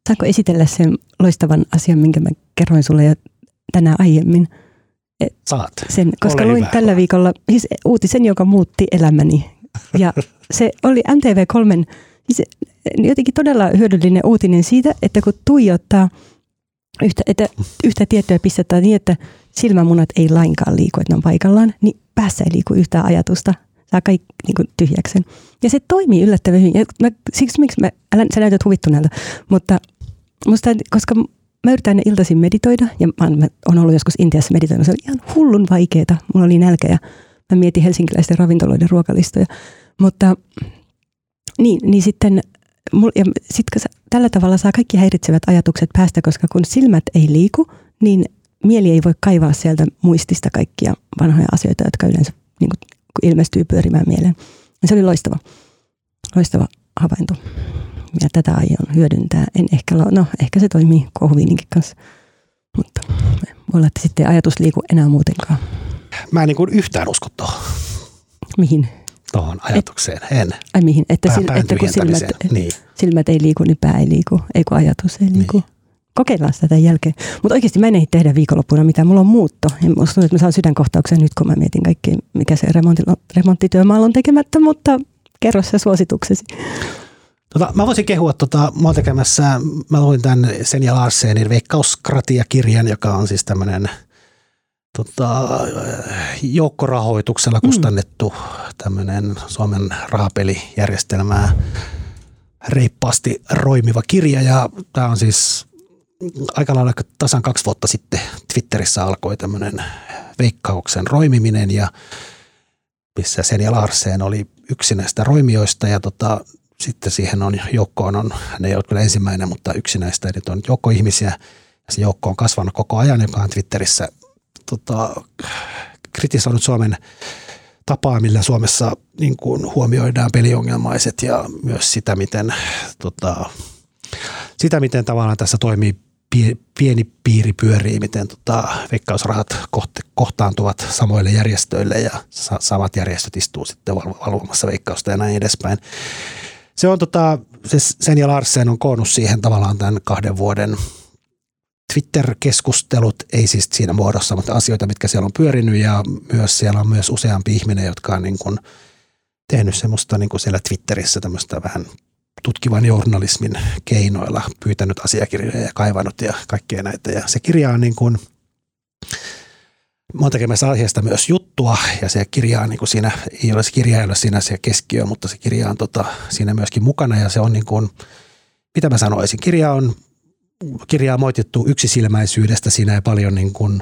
Saanko esitellä sen loistavan asian, minkä mä kerroin sulle jo tänään aiemmin? Saat. Sen, koska Ole luin hyvä. tällä viikolla siis uutisen, joka muutti elämäni. Ja se oli MTV3, siis jotenkin todella hyödyllinen uutinen siitä, että kun tuijottaa yhtä, että yhtä tiettyä pistettä niin, että silmämunat ei lainkaan liiku, että ne on paikallaan, niin päässä ei liiku yhtään ajatusta. Saa kaikki niin kuin tyhjäksen. Ja se toimii yllättävän hyvin. Ja mä, siksi miksi mä, älä, sä näytät huvittuneelta, mutta musta, koska mä yritän iltaisin meditoida, ja mä, oon ollut joskus Intiassa meditoinut, se oli ihan hullun vaikeeta. Mulla oli nälkä ja mä mietin helsinkiläisten ravintoloiden ruokalistoja. Mutta niin, niin sitten, ja sit, tällä tavalla saa kaikki häiritsevät ajatukset päästä, koska kun silmät ei liiku, niin mieli ei voi kaivaa sieltä muistista kaikkia vanhoja asioita, jotka yleensä niin kuin, ilmestyy pyörimään mieleen. Ja se oli loistava, loistava havainto. Ja tätä aion hyödyntää. En ehkä, no ehkä se toimii kohviininkin kanssa, mutta voi olla, että sitten ajatus liiku enää muutenkaan. Mä en niin kuin yhtään usko tuohon, Mihin? tuohon ajatukseen. En. Ai mihin? Että, Pään- sil, että kun silmät. Niin. silmät ei liiku, niin pää ei liiku. Ei kun ajatus ei liiku. Niin. Kokeillaan sitä tämän jälkeen. Mutta oikeasti mä en ehdi tehdä viikonloppuna mitään. Mulla on muutto. Ja musta tuntuu, että mä saan sydänkohtauksen nyt, kun mä mietin kaikki, mikä se remontti, remonttityömaalla on tekemättä. Mutta kerro se suosituksesi. Tota, mä voisin kehua, tota, mä oon tekemässä, mä luin tämän Senja Larsenin Veikkauskratia-kirjan, joka on siis tämmöinen tota, joukkorahoituksella kustannettu tämmöinen Suomen rahapelijärjestelmää reippaasti roimiva kirja. Ja tämä on siis aika lailla tasan kaksi vuotta sitten Twitterissä alkoi tämmöinen veikkauksen roimiminen ja missä Senja Larsen oli yksi näistä roimijoista. Ja tota, sitten siihen on joukkoon on, ne ei ole kyllä ensimmäinen, mutta yksi näistä, eli on joukko ihmisiä ja se joukko on kasvanut koko ajan, joka on Twitterissä tota, kritisoinut Suomen tapaa, millä Suomessa niin kuin huomioidaan peliongelmaiset ja myös sitä, miten, tota, sitä, miten tavallaan tässä toimii pie- pieni piiri pyörii, miten tota, veikkausrahat kohtaantuvat samoille järjestöille ja sa- samat järjestöt istuu sitten val- valvomassa veikkausta ja näin edespäin. Se on tota, se Senja Larsen on koonnut siihen tavallaan tämän kahden vuoden Twitter-keskustelut, ei siis siinä muodossa, mutta asioita, mitkä siellä on pyörinyt ja myös siellä on myös useampi ihminen, jotka on niin kuin tehnyt semmoista niin kuin siellä Twitterissä tämmöistä vähän tutkivan journalismin keinoilla pyytänyt asiakirjoja ja kaivannut ja kaikkea näitä. Ja se kirja on niin kuin, mä oon tekemässä aiheesta myös juttua ja se kirja on niin siinä, ei ole se kirja ei ole siinä se keskiö, mutta se kirja on tota, siinä myöskin mukana ja se on niin kuin, mitä mä sanoisin, kirja on kirjaa moitittu yksisilmäisyydestä. Siinä ei paljon, niin kuin,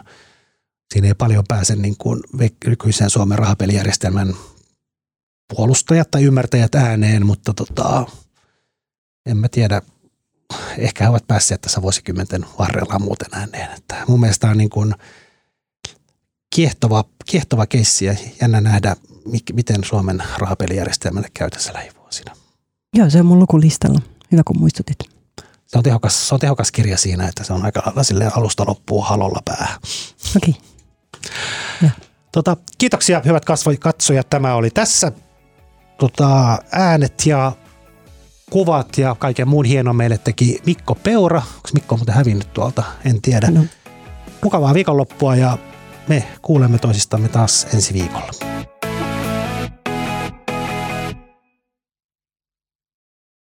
siinä ei paljon pääse niin kuin nykyisen Suomen rahapelijärjestelmän puolustajat tai ymmärtäjät ääneen, mutta tota, en mä tiedä, ehkä he ovat päässeet tässä vuosikymmenten varrella muuten ääneen. Että mun mielestä on niin kuin kiehtova, kiehtova keissi ja jännä nähdä, miten Suomen rahapelijärjestelmälle käy tässä lähivuosina. Joo, se on mun lukulistalla. Hyvä, kun muistutit. Se on, tehokas, se on tehokas kirja siinä, että se on aika lailla silleen alusta loppuun halolla päähän. Okei. Okay. Tota, kiitoksia hyvät katsojat. Tämä oli tässä. Tota, äänet ja kuvat ja kaiken muun hienon meille teki Mikko Peura. Onko Mikko muuten hävinnyt tuolta? En tiedä. No. Mukavaa viikonloppua ja me kuulemme toisistamme taas ensi viikolla.